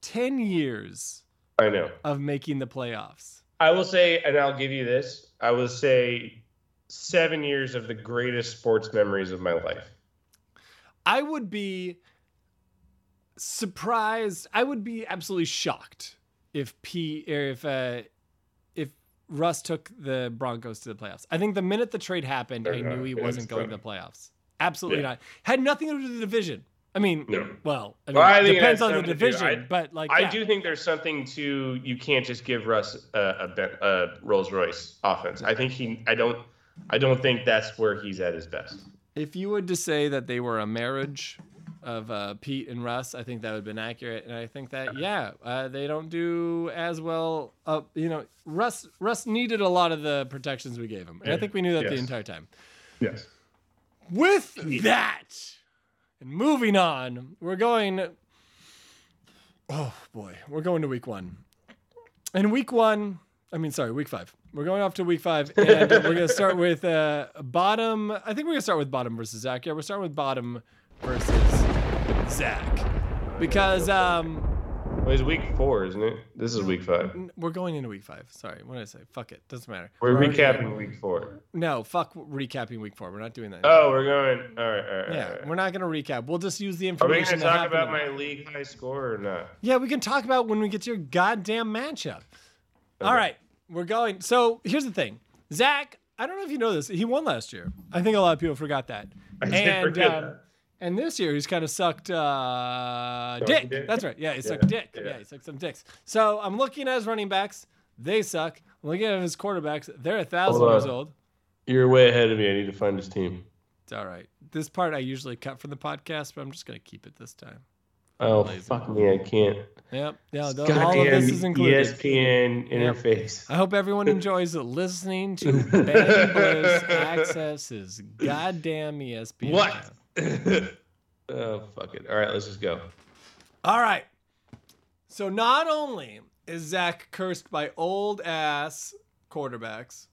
10 years I know. of making the playoffs. I will say, and I'll give you this. I will say, seven years of the greatest sports memories of my life. I would be surprised. I would be absolutely shocked if P or if uh, if Russ took the Broncos to the playoffs. I think the minute the trade happened, I knew he wasn't going to the playoffs. Absolutely Yeah. not. Had nothing to do with the division. I mean, No. well, I mean, Well, I it depends on the something to do- division, I- but like I yeah. do think there's something to you can't just give Russ a, a, a Rolls Royce offense. I think he. I don't. I don't think that's where he's at his best. If you were to say that they were a marriage of uh, Pete and Russ, I think that would have been accurate. And I think that yeah, uh, they don't do as well. Uh, you know, Russ Russ needed a lot of the protections we gave him, and I think we knew that the entire time. Yes. With that, and moving on, we're going. Oh boy, we're going to week one. And week one, I mean, sorry, week five. We're going off to week five, and we're going to start with uh, bottom. I think we're going to start with bottom versus Zach. Yeah, we're starting with bottom versus Zach because um, Well, it's week four, isn't it? This is week five. we're going into week five. Sorry, what did I say? Fuck it, doesn't matter. We're already- recapping week four. No, fuck recapping week four. We're not doing that. Oh, we're going. All right. All right. yeah, all right. we're not going to recap. We'll just use the information. Are we going to talk about my league high score or not? Yeah, we can talk about when we get to your goddamn matchup. All Okay. right, we're going. So here's the thing, Zach. I don't know if you know this. He won last year. I think a lot of people forgot that. I did And forget um, that. and this year he's kind of sucked uh, dick. dick? That's right. Yeah, he sucked Yeah, dick. yeah. Yeah. he sucked some dicks. So I'm looking at his running backs. They suck. I'm looking at his quarterbacks. They're a thousand years old. You're way ahead of me. I need to find his team. It's all right. This part I usually cut from the podcast, but I'm just gonna keep it this time. Oh, Lazy. fuck me. I can't. Yep. Yeah. the- Goddamn all of this is included. ESPN interface. I hope everyone enjoys listening to Ben Bliss access his goddamn ESPN. What? oh, fuck it. All right, let's just go. All right. So not only is Zach cursed by old ass quarterbacks,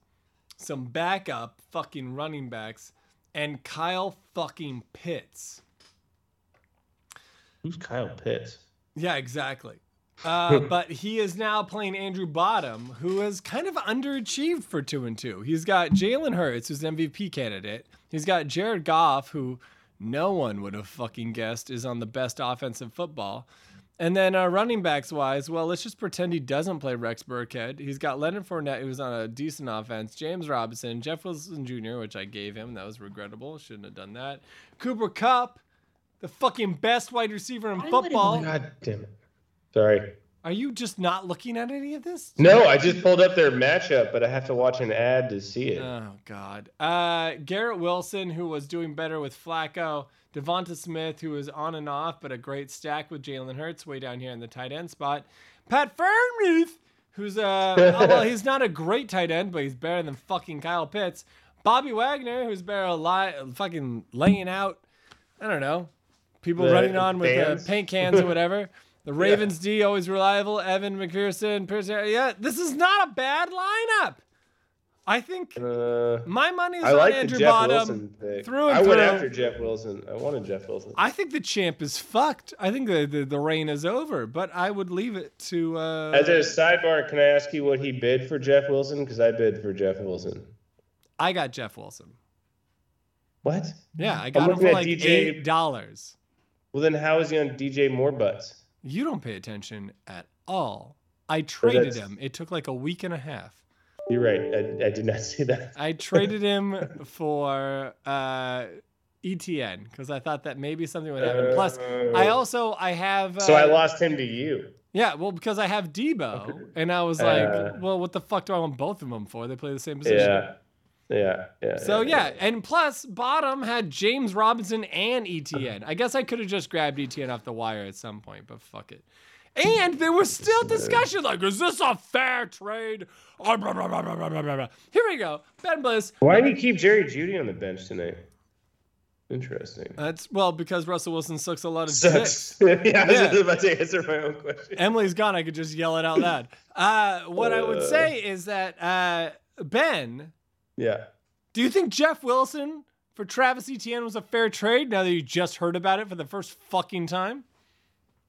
some backup fucking running backs, and Kyle fucking Pitts. Who's Kyle Pitts? Yeah, exactly. Uh, but he is now playing Andrew Bottom, who has kind of underachieved for two and two. He's got Jalen Hurts, who's an MVP candidate. He's got Jared Goff, who no one would have fucking guessed is on the best offensive football. And then uh, running backs wise, well, let's just pretend he doesn't play Rex Burkhead. He's got Leonard Fournette, who's on a decent offense. James Robinson, Jeff Wilson Jr., which I gave him. That was regrettable. Shouldn't have done that. Cooper Kupp, the fucking best wide receiver in football. God damn it. Sorry. Are you just not looking at any of this? No, I just pulled up their matchup, but I have to watch an ad to see it. Oh God. Uh, Garrett Wilson, who was doing better with Flacco. Devonta Smith, who was on and off, but a great stack with Jalen Hurts way down here in the tight end spot. Pat Freiermuth, who's uh, oh, well, he's not a great tight end, but he's better than fucking Kyle Pitts. Bobby Wagner, who's better li- fucking laying out. I don't know, people The running on with uh, paint cans or whatever. The Ravens D always reliable. Evan McPherson, Pierce. Yeah, this is not a bad lineup. I think Uh, my money is I on like Andrew Jeff Bottom. Through and I went through. after Jeff Wilson. I wanted Jeff Wilson. I think the champ is fucked. I think the, the, the reign is over, but I would leave it to. Uh, As a sidebar, can I ask you what he bid for Jeff Wilson? Because I bid for Jeff Wilson. I got Jeff Wilson. What? Yeah, I got him for like DJ eight dollars. Well, then how is he on DJ More Butts? You don't pay attention at all. I traded him. It took like a week and a half. You're right. I, I did not see that. I traded him for uh, ETN because I thought that maybe something would happen. Plus, I also I have. Uh, So I lost him to you. Yeah, well, because I have Deebo, and I was Uh, like, well, what the fuck do I want both of them for? They play the same position. Yeah. Yeah. Yeah. So yeah, and plus bottom had James Robinson and ETN. I guess I could have just grabbed ETN off the wire at some point, but fuck it. And there was still discussion like, is this a fair trade? Oh, blah, blah, blah. Here we go. Ben Bliss. Why do you keep Jerry Jeudy on the bench tonight? Interesting. That's well because Russell Wilson sucks a lot of dicks. Sucks. yeah, I was about to answer my own question. Emily's gone. I could just yell it out loud. Uh, what I would say is that uh, Ben, Yeah. do you think Jeff Wilson for Travis Etienne was a fair trade? Now that you just heard about it for the first fucking time.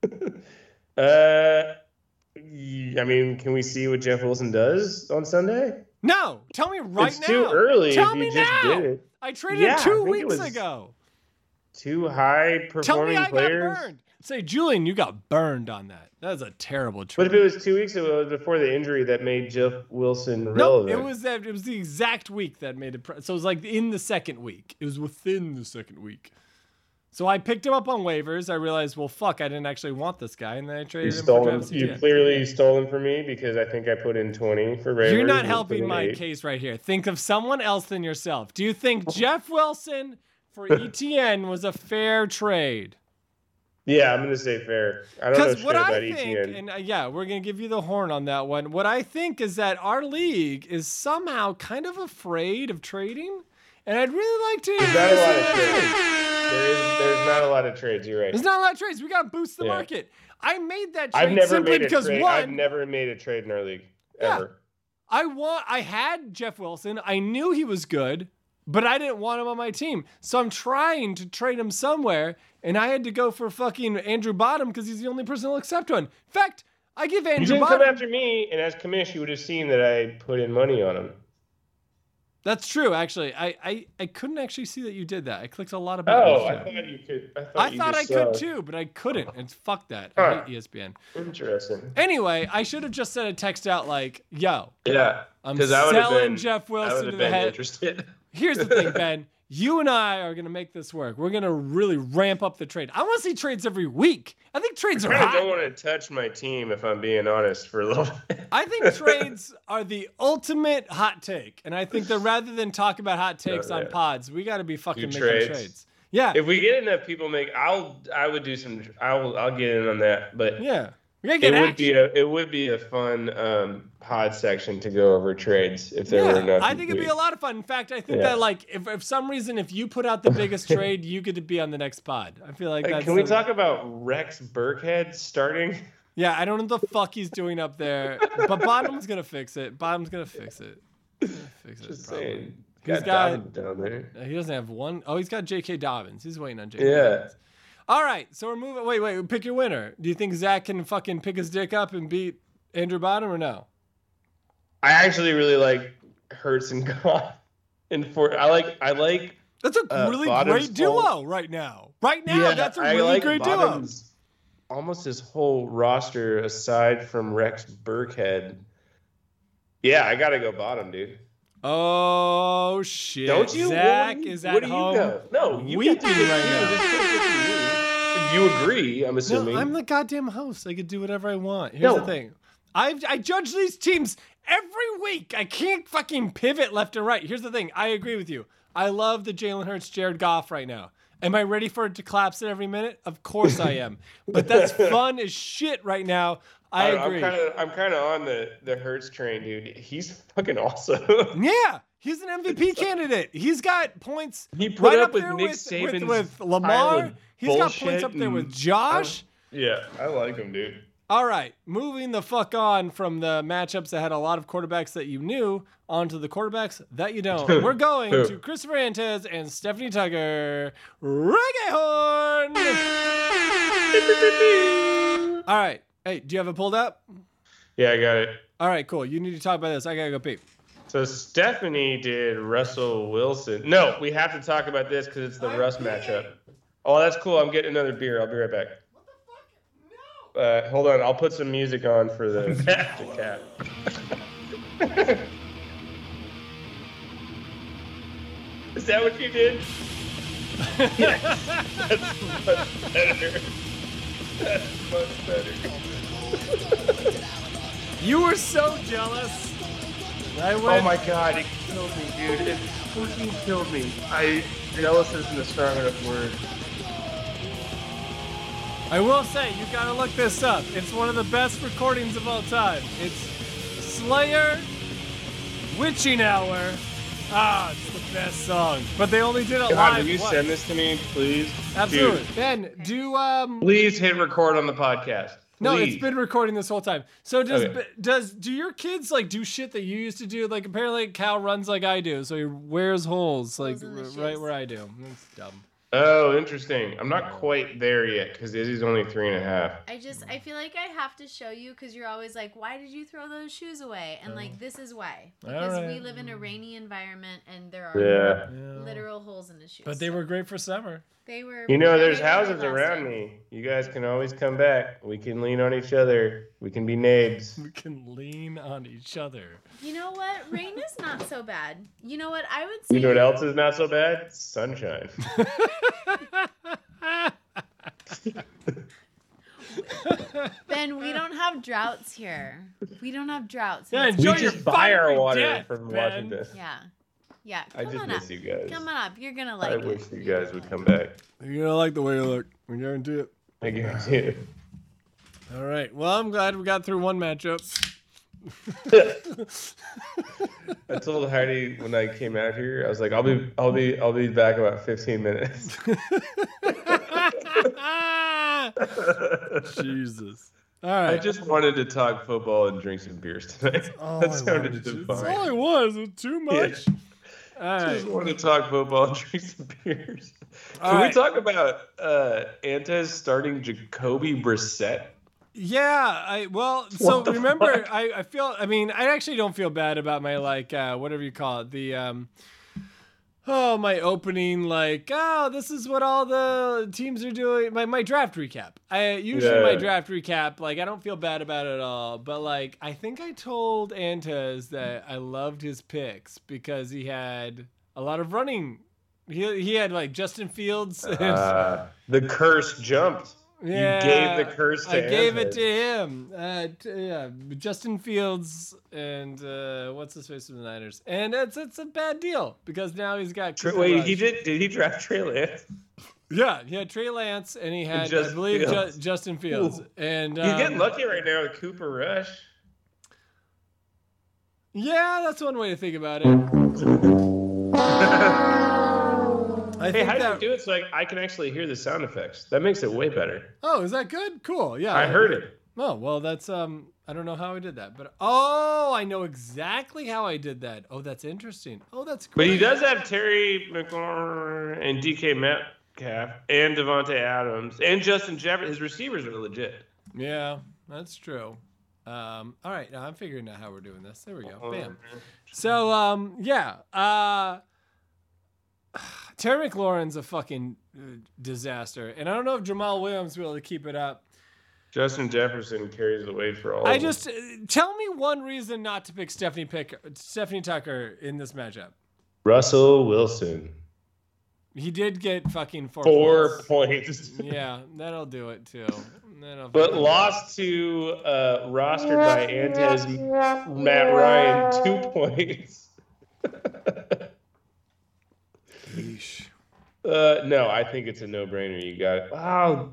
Uh, I mean, can we see what Jeff Wilson does on Sunday? No, tell me right now. it's now. too early. Tell me just now. did it. I traded Yeah, two it weeks ago. Two high Tell performing me I players. got burned. Say, Julian, you got burned on that. That was a terrible trade. But if it was two weeks ago, before the injury that made Jeff Wilson no, relevant. it was that. It was the exact week that made it. Pre- so it was like in the second week. It was within the second week. So I picked him up on waivers. I realized, well, fuck, I didn't actually want this guy, and then I You traded him for him. You Etienne. clearly stole him from me because I think I put in twenty for Ravens. You're not helping my eight. case right here. Think of someone else than yourself. Do you think Jeff Wilson for ETN was a fair trade? Yeah, I'm gonna say fair. I don't know shit what I think, ETN. and uh, yeah, we're gonna give you the horn on that one. What I think is that our league is somehow kind of afraid of trading, and I'd really like to. There's not a lot of trades. There is. There's not a lot of trades. You're right. There's not a lot of trades. We gotta boost the Yeah. market. I made that I've trade never simply made a because trade. one, I've never made a trade in our league Yeah. ever. I want I had Jeff Wilson. I knew he was good, but I didn't want him on my team. So I'm trying to trade him somewhere, and I had to go for fucking Andrew Bottom because he's the only person who'll accept one. In fact, I give Andrew. You didn't come after me, and as commish, you would have seen that I put in money on him. That's true, actually. I, I I couldn't actually see that you did that. I clicked a lot of Oh. I thought you could. I thought, I thought I could too, but I couldn't. And fuck that. Huh. I hate ESPN. Interesting. Anyway, I should have just sent a text out like, "Yo, Yeah, I'm because I would have selling been. Jeff Wilson would to have the been head." interested. Here's the thing, Ben. You and I are gonna make this work. We're gonna really ramp up the trade. I want to see trades every week. I think trades are I hot. don't want to touch my team if I'm being honest for a little bit. I think trades are the ultimate hot take, and I think that rather than talk about hot takes on yeah. pods, we got to be fucking Do making trades. trades. Yeah, if we get enough people make, I'll I would do some. I'll I'll get in on that, but yeah. It get would action. be a it would be a fun um, pod section to go over trades if there were Yeah, enough. I think it'd be a lot of fun. In fact, I think Yeah. that like if if some reason if you put out the biggest trade, you get to be on the next pod. I feel like that's Can we talk about Rex Burkhead starting? Yeah, I don't know what the fuck he's doing up there, but Bottom's gonna fix it. Bottom's gonna fix it. Gonna Fix it. Just probably. saying. He's Got got- Dobbins down there. He doesn't have one. Oh, he's got J.K. Dobbins. He's waiting on J.K. Yeah. Dobbins. All right, so we're moving. Wait, wait. Pick your winner. Do you think Zach can fucking pick his dick up and beat Andrew Bottom or no? I actually really like Hurts and Goff. And for I like I like That's a Uh, really Bottom's great duo fault. right now. Right now, that's a I really like great duo. Almost his whole roster aside from Rex Burkhead. Yeah, I gotta go bottom, dude. Oh shit! Don't you? Zach what do you, is what at do home. You go? No, you weeping get right now. You. Agree? I'm assuming. No, I'm the goddamn host. I could do whatever I want. Here's the thing. I I judge these teams every week. I can't fucking pivot left and right. Here's the thing. I agree with you. I love the Jalen Hurts, Jared Goff right now. Am I ready for it to collapse at every minute? Of course I am. but that's fun as shit right now. I I'm agree. kind of I'm kind of on the the Hurts train, dude. He's fucking awesome. Yeah, he's an MVP uh, candidate. He's got points He put right up up with there Nick with, Saban's with, with Lamar. He's got points up there with and- uh, Josh. yeah, I like him, dude. All right, moving the fuck on from the matchups that had a lot of quarterbacks that you knew onto the quarterbacks that you don't. We're going to Christopher Antez and Stephanie Tucker. Reggae horn! All right. Hey, do you have it pulled up? Yeah, I got it. All right, cool. You need to talk about this. I gotta go pee. So Stephanie did Russell Wilson. No, we have to talk about this because it's the Russ matchup. Oh, that's cool. I'm getting another beer. I'll be right back. What the fuck? No. Uh, hold on. I'll put some music on for the cat. Is that what you did? yes. That's much better. That's much better. You were so jealous. Oh my god, it killed me, dude. It fucking killed me. I jealous isn't a strong enough word. I will say, you gotta look this up. It's one of the best recordings of all time. It's Slayer, Witching Hour. Ah, it's the best song. But they only did it God, live. will you once. send this to me, please? Absolutely. Dude, Ben, do um. please hit record on the podcast. No, Please. it's been recording this whole time. So does Okay. does do your kids like do shit that you used to do? Like apparently Cal runs like I do, so he wears holes like Holes in the r- right where I do. That's dumb. Oh, interesting. I'm not quite there yet because Izzy's only three and a half. I just I feel like I have to show you because you're always like, why did you throw those shoes away? And like this is why because we live in a rainy environment and there are Yeah. Yeah. literal holes in the shoes. But they were great for summer. they were. You know, there's houses lasting. around me. You guys can always come back. We can lean on each other. We can be neighbors. We can lean on each other. You know what? Rain is not so bad. You know what? I would say. You know what else is not so bad? Sunshine. Ben, we don't have droughts here. We don't have droughts. Yeah, It's- We Enjoy your just buy our water death, from Ben. Washington. yeah. Yeah. I just on miss up. you guys. Come on up. You're gonna like I like wish you guys would come back. You're gonna like the way you look. We guarantee it. I guarantee it. All right. Well, I'm glad we got through one matchup. I told Heidi when I came out here, I was like, I'll be, I'll be, I'll be back about 15 minutes. Jesus. All right. I just wanted to talk football and drink some beers tonight. Oh, that I sounded divine. That's all it was. It was too much. All I right. just wanted to talk football and drink some beers. All Can we right. talk about uh, Antez starting Jacoby Brissett? Yeah, I well, so remember, fuck? I, I feel. I mean, I actually don't feel bad about my like uh, whatever you call it, the um, oh my opening like oh this is what all the teams are doing. My my draft recap. I usually my draft recap like I don't feel bad about it at all, but like I think I told Antez that I loved his picks because he had a lot of running. He he had like Justin Fields. and- Uh, the curse jumped. Yeah, you gave the curse to him. I gave it to him. Uh, t- yeah, Justin Fields and uh, what's his face from the Niners, and it's it's a bad deal because now he's got. Tra- Wait, Rush. he did? Did he draft Trey Lance? Yeah, he had Trey Lance, and he had I Justin believe Ju- Fields. Justin Fields, and He's um, getting lucky right now with Cooper Rush. Yeah, that's one way to think about it. I Hey, how did that. you do it so I, I can actually hear the sound effects? That makes it way better. Oh, is that good? Cool. Yeah, I heard it. Oh well, that's um. I don't know how I did that, but oh, I know exactly how I did that. Oh, that's interesting. Oh, that's cool. But he does have Terry McLaurin and DK Metcalf and Davante Adams and Justin Jefferson. His receivers are legit. Yeah, that's true. Um, all right, now I'm figuring out how we're doing this. There we go. Bam. So, um, yeah. Uh, Terry McLaurin's a fucking uh, disaster, and I don't know if Jamaal Williams will be able to keep it up. Justin Jefferson carries the weight for all. I of them. just uh, tell me one reason not to pick Stephanie Pick Stephanie Tucker in this matchup. Russell Wilson He did get fucking four, four points. points. Yeah, that'll do it too. That'll But fucking- lost to uh, rostered by Antez Matt Ryan two points. Yeesh. Uh, no, I think it's a no-brainer. You got. Wow,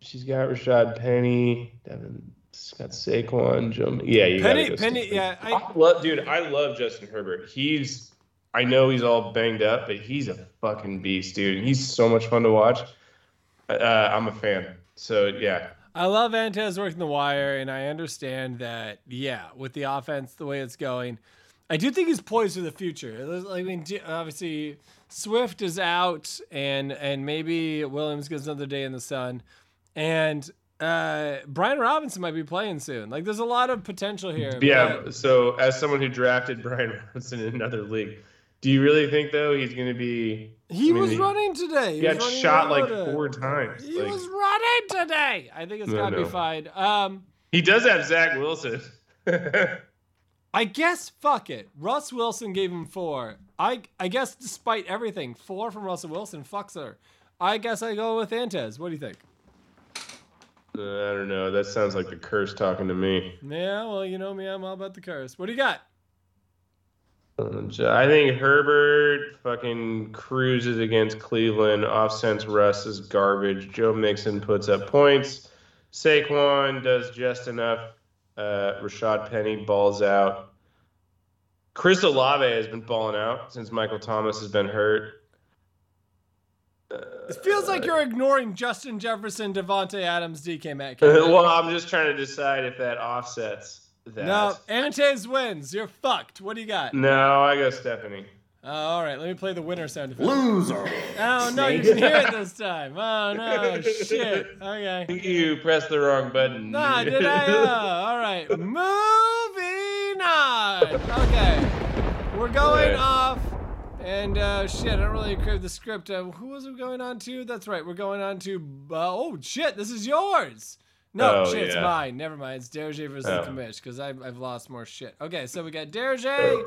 she's got Rashaad Penny. Devin's got Saquon. Joe. Yeah, you Penny- gotta go Penny, Stephanie. yeah, I- I love, dude. I love Justin Herbert. He's. I know he's all banged up, but he's a fucking beast, dude. He's so much fun to watch. Uh, I'm a fan. So yeah, I love Antez working the wire, and I understand that. Yeah, with the offense the way it's going, I do think he's poised for the future. I mean, obviously Swift is out, and and maybe Williams gets another day in the sun, and uh, Brian Robinson might be playing soon. Like, there's a lot of potential here. Yeah. But... So, as someone who drafted Brian Robinson in another league, do you really think though he's going to be? He I mean, was he, running today. He, he got shot like four times. He like, was running today. I think it's no, gotta no. be fine. Um, he does have Zach Wilson. I guess fuck it. Russ Wilson gave him four. I I guess despite everything, four from Russell Wilson fucks her. I guess I go with Antez. What do you think? Uh, I don't know. That sounds like the curse talking to me. Yeah, well, you know me. I'm all about the curse. What do you got? I think Herbert fucking cruises against Cleveland. Offense Russ is garbage. Joe Mixon puts up points. Saquon does just enough. Uh, Rashaad Penny balls out. Chris Olave has been balling out since Michael Thomas has been hurt. Uh, it feels like you're ignoring Justin Jefferson, Davante Adams, DK Metcalf. well, I'm just trying to decide if that offsets that. No, Antez wins. You're fucked. What do you got? No, I go Stephanie. Oh, all right, let me play the winner sound effect. Loser. Oh no, you didn't hear it this time. Oh no, shit. Okay. You pressed the wrong button. Nah, did I? Uh, all right, moving on. Okay, we're going off. And uh, shit, I don't really agree with the script. Uh, who was it going on to? That's right, we're going on to. Uh, oh shit, this is yours. No, oh, shit, yeah. it's mine. Never mind. It's Derege versus oh. the commish because I've, I've lost more shit. Okay, so we got Derege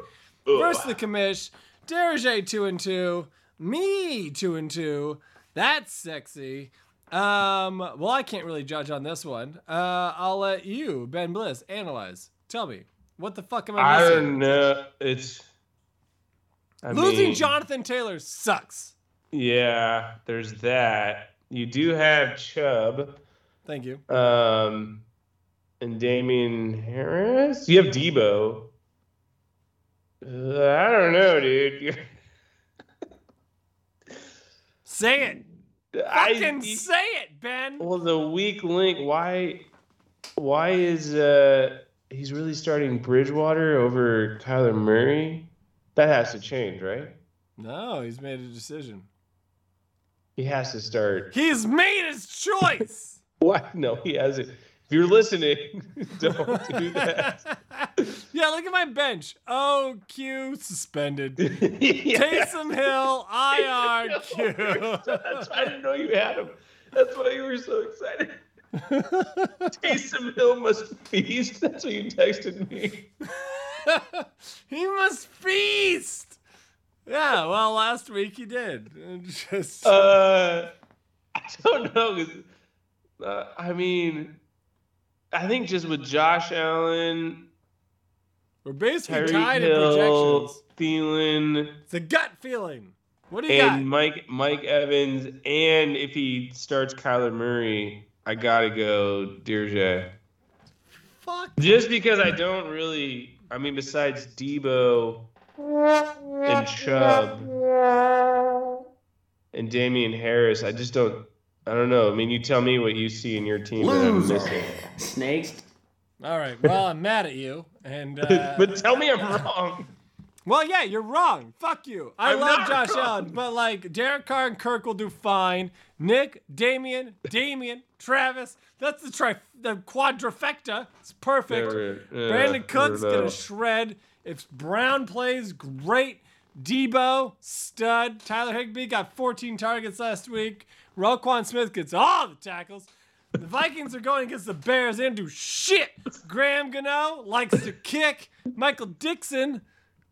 versus the commish. Derege two and two. Me two and two. That's sexy. Um, well, I can't really judge on this one. Uh, I'll let you, Ben Bliss, analyze. Tell me, what the fuck am I missing? I don't know. It's I losing mean, Jonathan Taylor sucks. Yeah, there's that. You do have Chubb. Thank you. Um, and Damien Harris. You have Deebo. I don't know, dude. say it. Fucking say it, Ben. Well, the weak link. Why? Why is uh he's really starting Bridgewater over Kyler Murray? That has to change, right? No, he's made a decision. He has to start. He's made his choice. What? No, he hasn't. If you're listening, don't do that. Yeah, look at my bench. Oh, Q suspended. yeah. Taysom Hill, IR, Q. That's why I didn't know you had him. That's why you were so excited. Taysom Hill must feast. That's what you texted me. he must feast. Yeah, well, last week he did. Just uh, I don't know. Uh, I mean, I think just with Josh Allen, we're basically tied in projections. Feeling it's a gut feeling. What do you and got? Mike Mike Evans, and if he starts Kyler Murray, I gotta go Dirge. Fuck. Just because I don't really, I mean, besides Deebo and Chubb and Damien Harris, I just don't I don't know. I mean, you tell me what you see in your team that I'm missing. Snakes. All right. Well, I'm mad at you, and uh, but tell me I'm wrong. Well, yeah, you're wrong. Fuck you. I I'm love Josh wrong. Allen, but like Derek Carr and Kirk will do fine. Nick, Damien, Damien, Travis. That's the tri the quadrifecta. It's perfect. Yeah, yeah, Brandin Cooks gonna shred. If Brown plays, great. Deebo, stud. Tyler Higbee got 14 targets last week. Roquan Smith gets all the tackles. The Vikings are going against the Bears and do shit. Graham Gano likes to kick. Michael Dixon,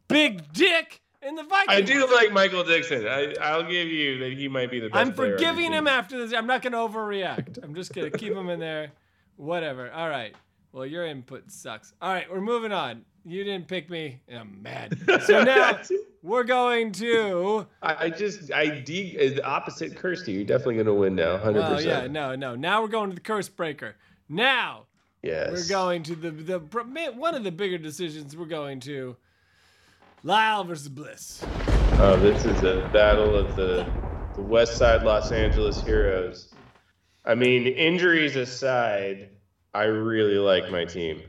big dick. in the Vikings. I do like Michael Dixon. I, I'll give you that he might be the best. I'm forgiving him after this. I'm not going to overreact. I'm just going to keep him in there. Whatever. All right. Well, your input sucks. All right, we're moving on. You didn't pick me. I'm mad. So now we're going to. I, just I de uh, the opposite Kirsty. You're definitely gonna win now, hundred percent. Oh yeah, no, no. Now we're going to the curse breaker. Now. Yes. We're going to the the one of the bigger decisions. We're going to. Lyle versus Bliss. Oh, this is a battle of the the West Side Los Angeles heroes. I mean, injuries aside, I really like my team.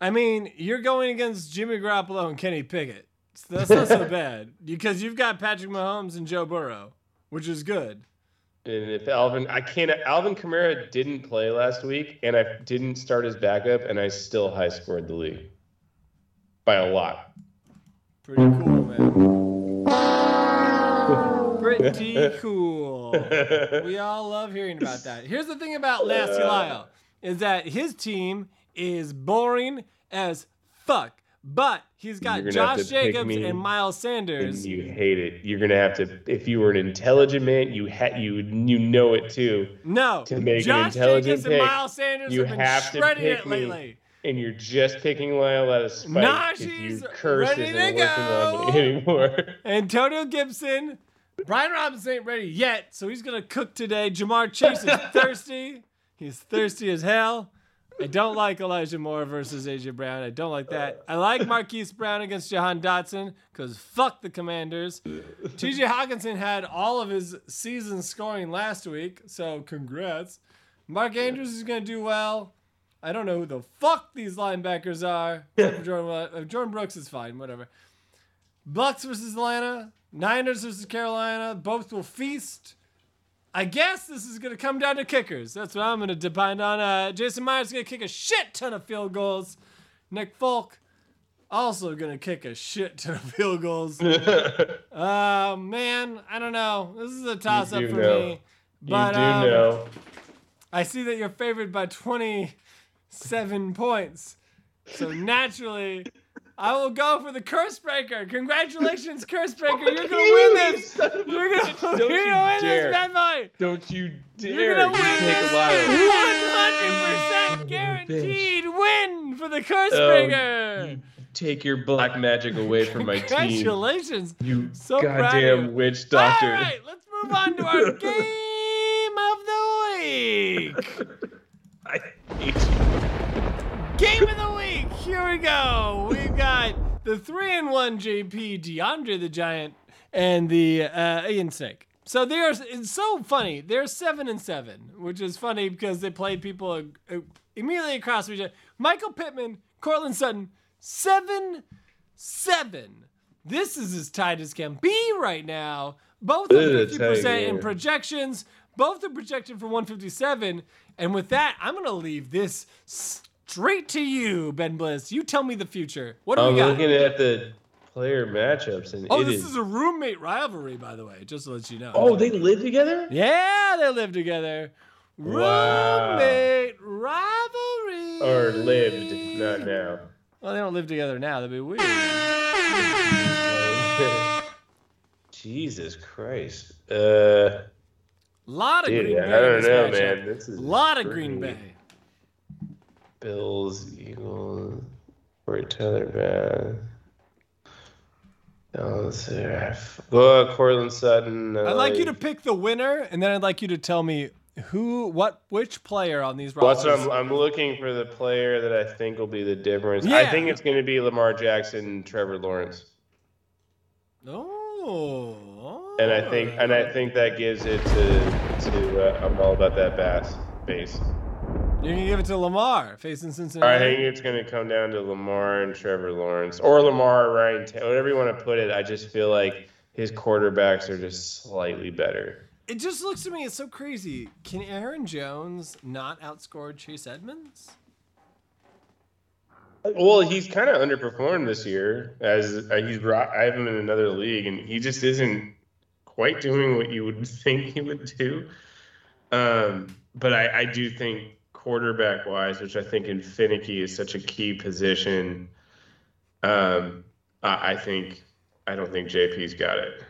I mean, you're going against Jimmy Garoppolo and Kenny Pickett. So that's not so bad because you've got Patrick Mahomes and Joe Burrow, which is good. And if Alvin, I can't. Alvin Kamara didn't play last week, and I didn't start his backup, and I still high scored the league by a lot. Pretty cool, man. Pretty cool. We all love hearing about that. Here's the thing about Nasty Lyle is that his team is boring as fuck. But he's got You're gonna have Josh Jacobs and Miles And Sanders. you hate it. You're gonna have to. If you were an intelligent man, you had you you know it too. No, to make an Josh intelligent Jacobs and pick, Miles Sanders you have been have to shredding pick it me. And you're just picking Lyle out of spite Nah, 'cause she's you curse ready to working on go. anymore. Antonio Gibson. Brian Robinson ain't ready yet, so he's gonna cook today. Ja'Marr Chase is thirsty. He's thirsty as hell. I don't like Elijah Moore versus AJ Brown. I don't like that. I like Marquise Brown against Jahan Dotson because fuck the Commanders. TJ Hockenson had all of his season scoring last week, so congrats. Mark Andrews is gonna do well. I don't know who the fuck these linebackers are. Jordyn, Jordyn Brooks is fine, whatever. Bucks versus Atlanta, Niners versus Carolina. Both will feast. I guess this is going to come down to kickers. That's what I'm going to depend on. Uh, Jason Myers going to kick a shit ton of field goals. Nick Folk also going to kick a shit ton of field goals. Uh, man, I don't know. This is a toss up for know. me. But you do um, know. I see that you're favored by 27 points. So naturally, I will go for the curse breaker. Congratulations, curse breaker. You're gonna win this. You're gonna, you're gonna you win dare. this bad boy. Don't you dare You're gonna win take this. a Lyle. 100% guaranteed win for the curse Oh, breaker. you Take your black magic away from my team. Congratulations. You So goddamn witch doctor. All right, let's move on to our game of the week. I hate you. Game of the week. Here we go. We've got the three and one JP DeAndre the Giant and the uh, Ian Snake. So they're it's so funny. They're seven and seven, which is funny because they played people uh, immediately across from each other. Michael Pittman, Courtland Sutton, seven seven. This is as tight as can be right now. Both are fifty percent in projections. Both are projected for 157. And with that, I'm gonna leave this straight to you, Ben Bliss. You tell me the future. What do I'm we got? looking at the player matchups, and oh, this is. is a roommate rivalry, by the way, just to let you know. oh, they live together. yeah, they live together. Wow. Roommate rivalry. Or lived, not now. Well, they don't live together now. That'd be weird. Jesus Christ. Uh, lot of dude, Green I Bay. in don't know, man. This is lot of Green Bay. Bills, Eagles, Corey Taylor, uh, Well, Courtland Sutton. I'd like you to pick the winner, and then I'd like you to tell me who, what, which player on these Well, rosters. I'm, I'm looking for the player that I think will be the difference. I think it's going to be Lamar Jackson, and Trevor Lawrence, Oh. and I think and I think that gives it to to. Uh, I'm all about that bass base. You're gonna give it to Lamar facing Cincinnati. I think it's going to come down to Lamar and Trevor Lawrence, or Lamar, Ryan, whatever you want to put it. I just feel like his quarterbacks are just slightly better. It just looks to me it's so crazy. Can Aaron Jones not outscore Chase Edmonds? Well, he's kind of underperformed this year. As uh, he's, ro- I have him in another league, and he just isn't quite doing what you would think he would do. Um, but I, I do think quarterback wise, which I think in finicky is such a key position. Um, I, I think I don't think JP's got it.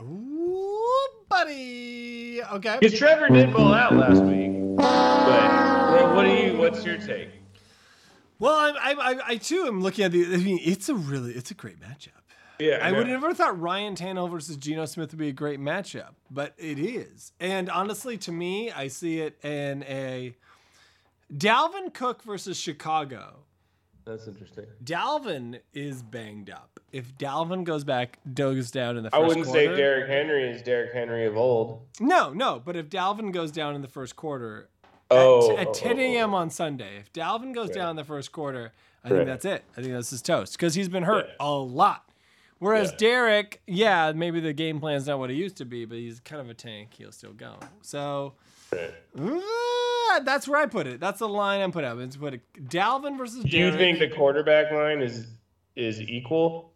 Ooh, buddy. Okay. Because Trevor did ball out last week. But what, do you? What's your take? Well, I, I, I, I too am looking at the. I mean, it's a really, it's a great matchup. Yeah, I know. would have never thought Ryan Tannehill versus Geno Smith would be a great matchup, but it is. And honestly, to me, I see it in a Dalvin Cook versus Chicago That's interesting. Dalvin is banged up. If Dalvin goes back, goes down in the first I wouldn't quarter, say Derrick Henry is Derrick Henry of old. No, no. But if Dalvin goes down in the first quarter, Oh, at, at oh, 10 oh, a.m. on Sunday, if Dalvin goes Right. down in the first quarter, I Right. think that's it. I think that's his toast because he's been hurt Yeah. a lot. Whereas Yeah. Derrick, yeah, maybe the game plan's not what it used to be, but he's kind of a tank. He'll still go. So Right. uh, that's where I put it. That's the line I'm put up. It's put it, Dalvin versus Do you Derrick. think the quarterback line is is equal?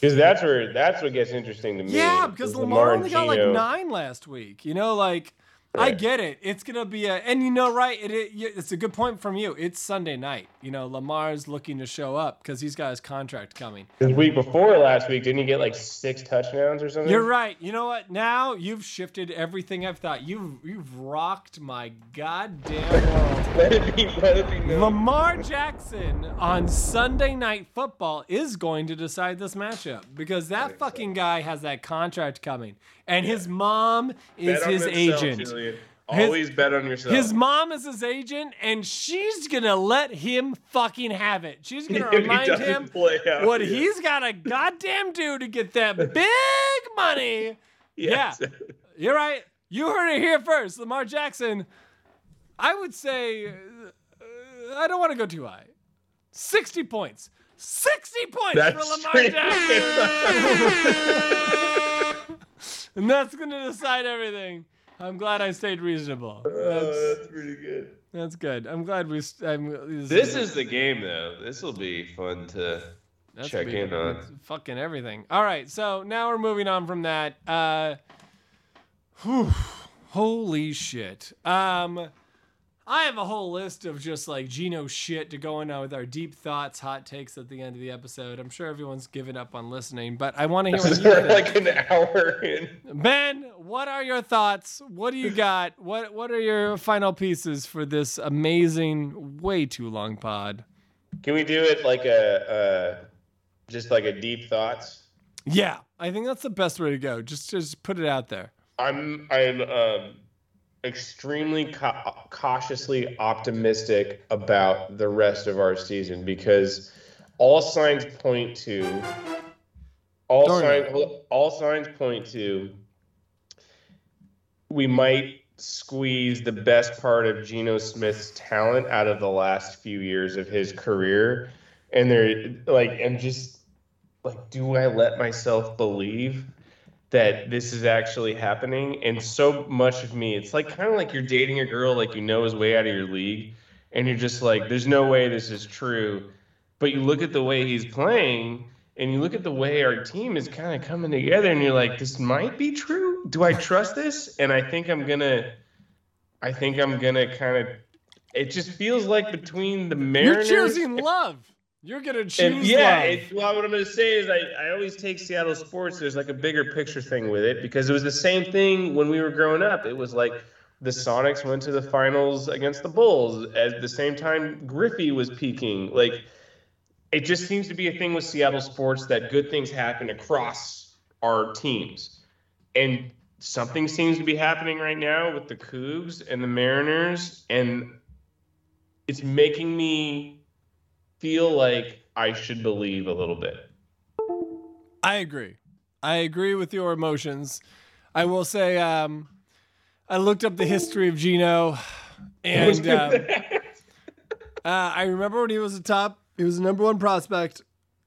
Because that's where that's what gets interesting to me. Yeah, because is Lamar, only got like nine last week. You know, like I get it. It's gonna be a, and you know, right? It, it it's a good point from you. It's Sunday night. You know, Lamar's looking to show up because he's got his contract coming. The week before last week, didn't he get like six touchdowns or something? You're right. You know what? Now you've shifted everything I've thought. You've you've rocked my goddamn world. Let it be. Let it be known. Lamar Jackson on Sunday Night Football is going to decide this matchup because that think so. fucking guy has that contract coming, and his mom is Bet his agent. Julian. His- Always bet on yourself. His mom is his agent, and she's gonna let him fucking have it. She's gonna If remind him what yeah. he's gotta goddamn do to get that big money. Yes. Yeah, you're right. You heard it here first. Lamar Jackson. I would say uh, I don't want to go too high. Sixty points. Sixty points That's for Lamar pretty Jackson. and that's gonna decide everything. I'm glad I stayed reasonable. That's, Oh, that's pretty good. that's good. I'm glad we. I'm, This is the game, though. This will be fun to That's check big. in on. Fucking everything. All right, so now we're moving on from that. Uh, whew, holy shit. Um, I have a whole list of just like Geno shit to go in on with our deep thoughts, hot takes at the end of the episode. I'm sure everyone's given up on listening, but I want to hear what you think. like an hour in. Ben, what are your thoughts? What do you got? What What are your final pieces for this amazing, way too long pod? Can we do it like a, uh, just like a deep thoughts? Yeah, I think that's the best way to go. Just just put it out there. I'm I'm um, extremely ca- cautiously optimistic about the rest of our season because all signs point to all Darn signs all signs point to we might squeeze the best part of Geno Smith's talent out of the last few years of his career. And they're like and just like do I let myself believe that this is actually happening and so much of me it's like kind of like you're dating a girl like you know is way out of your league and you're just like there's no way this is true but you look at the way he's playing and you look at the way our team is kind of coming together and you're like this might be true do i trust this and i think i'm gonna i think i'm gonna kind of it just feels like between the mariners You're choosing love. You're gonna choose and yeah, it, well, what I'm going to say is I, I always take Seattle sports. There's like a bigger picture thing with it because it was the same thing when we were growing up. It was like the Sonics went to the finals against the Bulls at the same time Griffey was peaking. Like it just seems to be a thing with Seattle sports that good things happen across our teams. And something seems to be happening right now with the Cougs and the Mariners and it's making me feel like I should believe a little bit. I agree. I agree with your emotions. I will say, um, I looked up the history of Geno, and um, uh, I remember when he was a top. He was the number one prospect.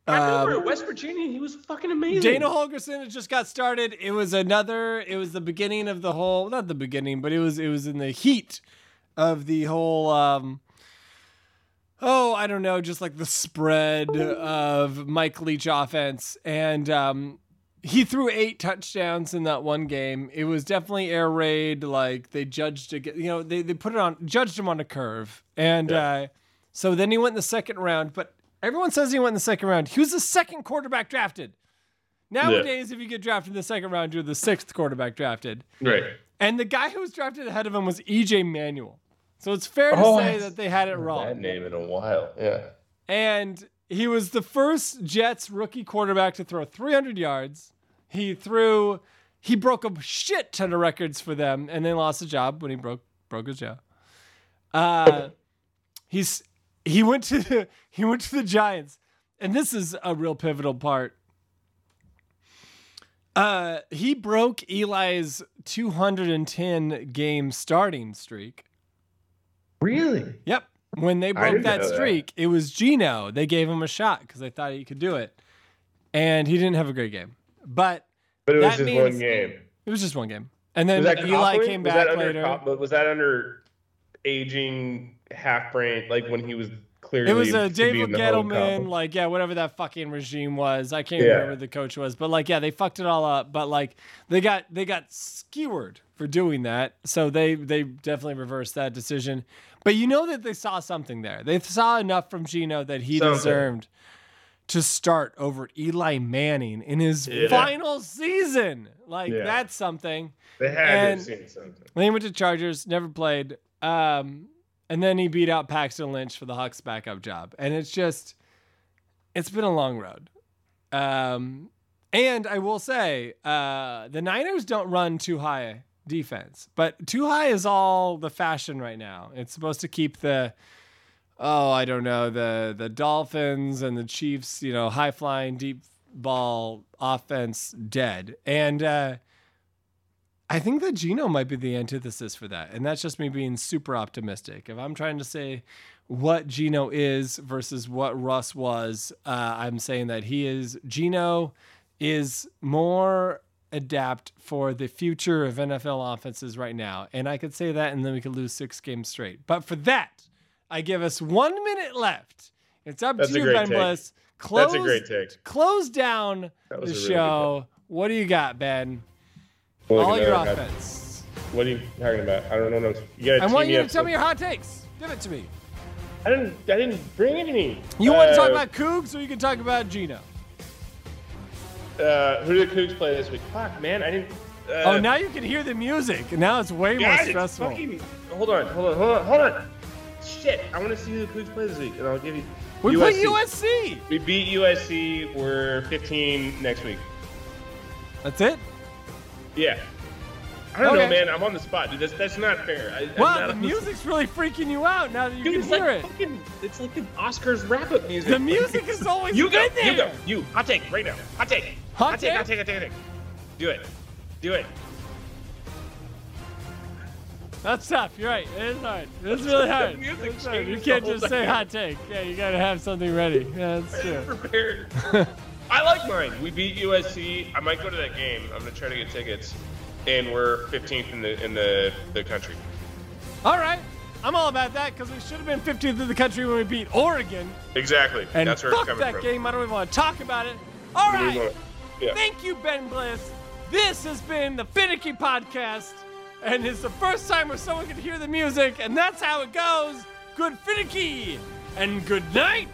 I remember Um, at West Virginia, he was fucking amazing. Dana Holgorsen had just got started. It was another. It was the beginning of the whole. Not the beginning, but it was. It was in the heat of the whole. Um, oh, I don't know, just like the spread of Mike Leach offense, and um, he threw eight touchdowns in that one game. It was definitely air raid. Like they judged it. You know, they they put it on judged him on a curve, and Yeah. uh, so then he went in the second round. But everyone says he went in the second round. He was the second quarterback drafted. Nowadays, if you get drafted in the second round, you're the sixth quarterback drafted. Right. And the guy who was drafted ahead of him was EJ Manuel. So it's fair to Oh, say that they had it wrong. That name in a while. Yeah. And he was the first Jets rookie quarterback to throw 300 yards. He threw, he broke a shit ton of records for them, and then lost a job when he broke broke his job. Uh, he's he went to the, he went to the Giants, and this is a real pivotal part. Uh, he broke Eli's 210 game starting streak. Really? Yep. When they broke that know that. streak, it was Geno. They gave him a shot because they thought he could do it, and he didn't have a great game. But But it was That just one game. it was just one game, and then Eli Coughlin? came was back that under later. Cough- was that under aging half brain, like when he was clearly? It was a David in the Home Gettleman, like yeah, whatever that fucking regime was. I can't Yeah. remember who the coach was, but like yeah, they fucked it all up. But like they got they got skewered for doing that, so they they definitely reversed that decision. But you know that they saw something there. They saw enough from Geno that he Something. deserved to start over Eli Manning in his Yeah. final season. Like Yeah. that's something. They had and- seen something. Then he went to Chargers, never played. Um, and then he beat out Paxton Lynch for the Hawks backup job. And it's just, it's been a long road. Um, and I will say, uh, the Niners don't run two-high defense, but two-high is all the fashion right now. It's supposed to keep the, oh, I don't know, the the Dolphins and the Chiefs, you know, high flying deep ball offense dead. And uh, I think that Geno might be the antithesis for that. And that's just me being super optimistic. If I'm trying to say what Geno is versus what Russ was, uh, I'm saying that he is, Geno is more adapt for the future of NFL offenses right now. And I could say that and then we could lose six games straight. But for that, I give us one minute left. It's up That's to you, Ben take. Bliss. Close, That's a great take. Close down the really show. What do you got, Ben? All your offense. What are you talking about? I don't know. You I want you to tell me your hot takes. Give it to me. I didn't. I didn't bring any. You want to talk Uh, about Cougs or you can talk about Geno? Uh, who did the Cougs play this week? Fuck, man, I didn't. Uh, oh, now you can hear the music. Now it's way more God, it's stressful. fucking- hold on, hold on, hold on, hold on. Shit, I want to see who the Cougs play this week, and I'll give you. we play USC. We beat USC. We're 15 next week. That's it. Yeah. I don't Okay. know, man. I'm on the spot, dude. That's that's not fair. I, Wow, the music's really freaking you out now that you Dude, can it's hear like it. fucking. It's like the Oscars wrap-up music. The music has always You go. there. You go. You. Hot take right now. Hot take. Hot take. take? Hot take. Hot take. Hot take. Do it. Do it. That's tough. You're right. It is hard. It's really hard. It's hard. You can't just say hot take. Yeah, you gotta have something ready. Yeah, that's true. prepared. I like mine. We beat USC. I might go to that game. I'm gonna try to get tickets, and we're 15th in the in the the country. All right. I'm all about that because we should have been 15th in the country when we beat Oregon. Exactly. And That's where it's fuck coming that from. game. I don't even want to talk about it. All right. Yeah. Thank you, Ben Bliss. This has been the Finicky Podcast, and it's the first time where someone can hear the music, and that's how it goes. Good Finicky, and good night.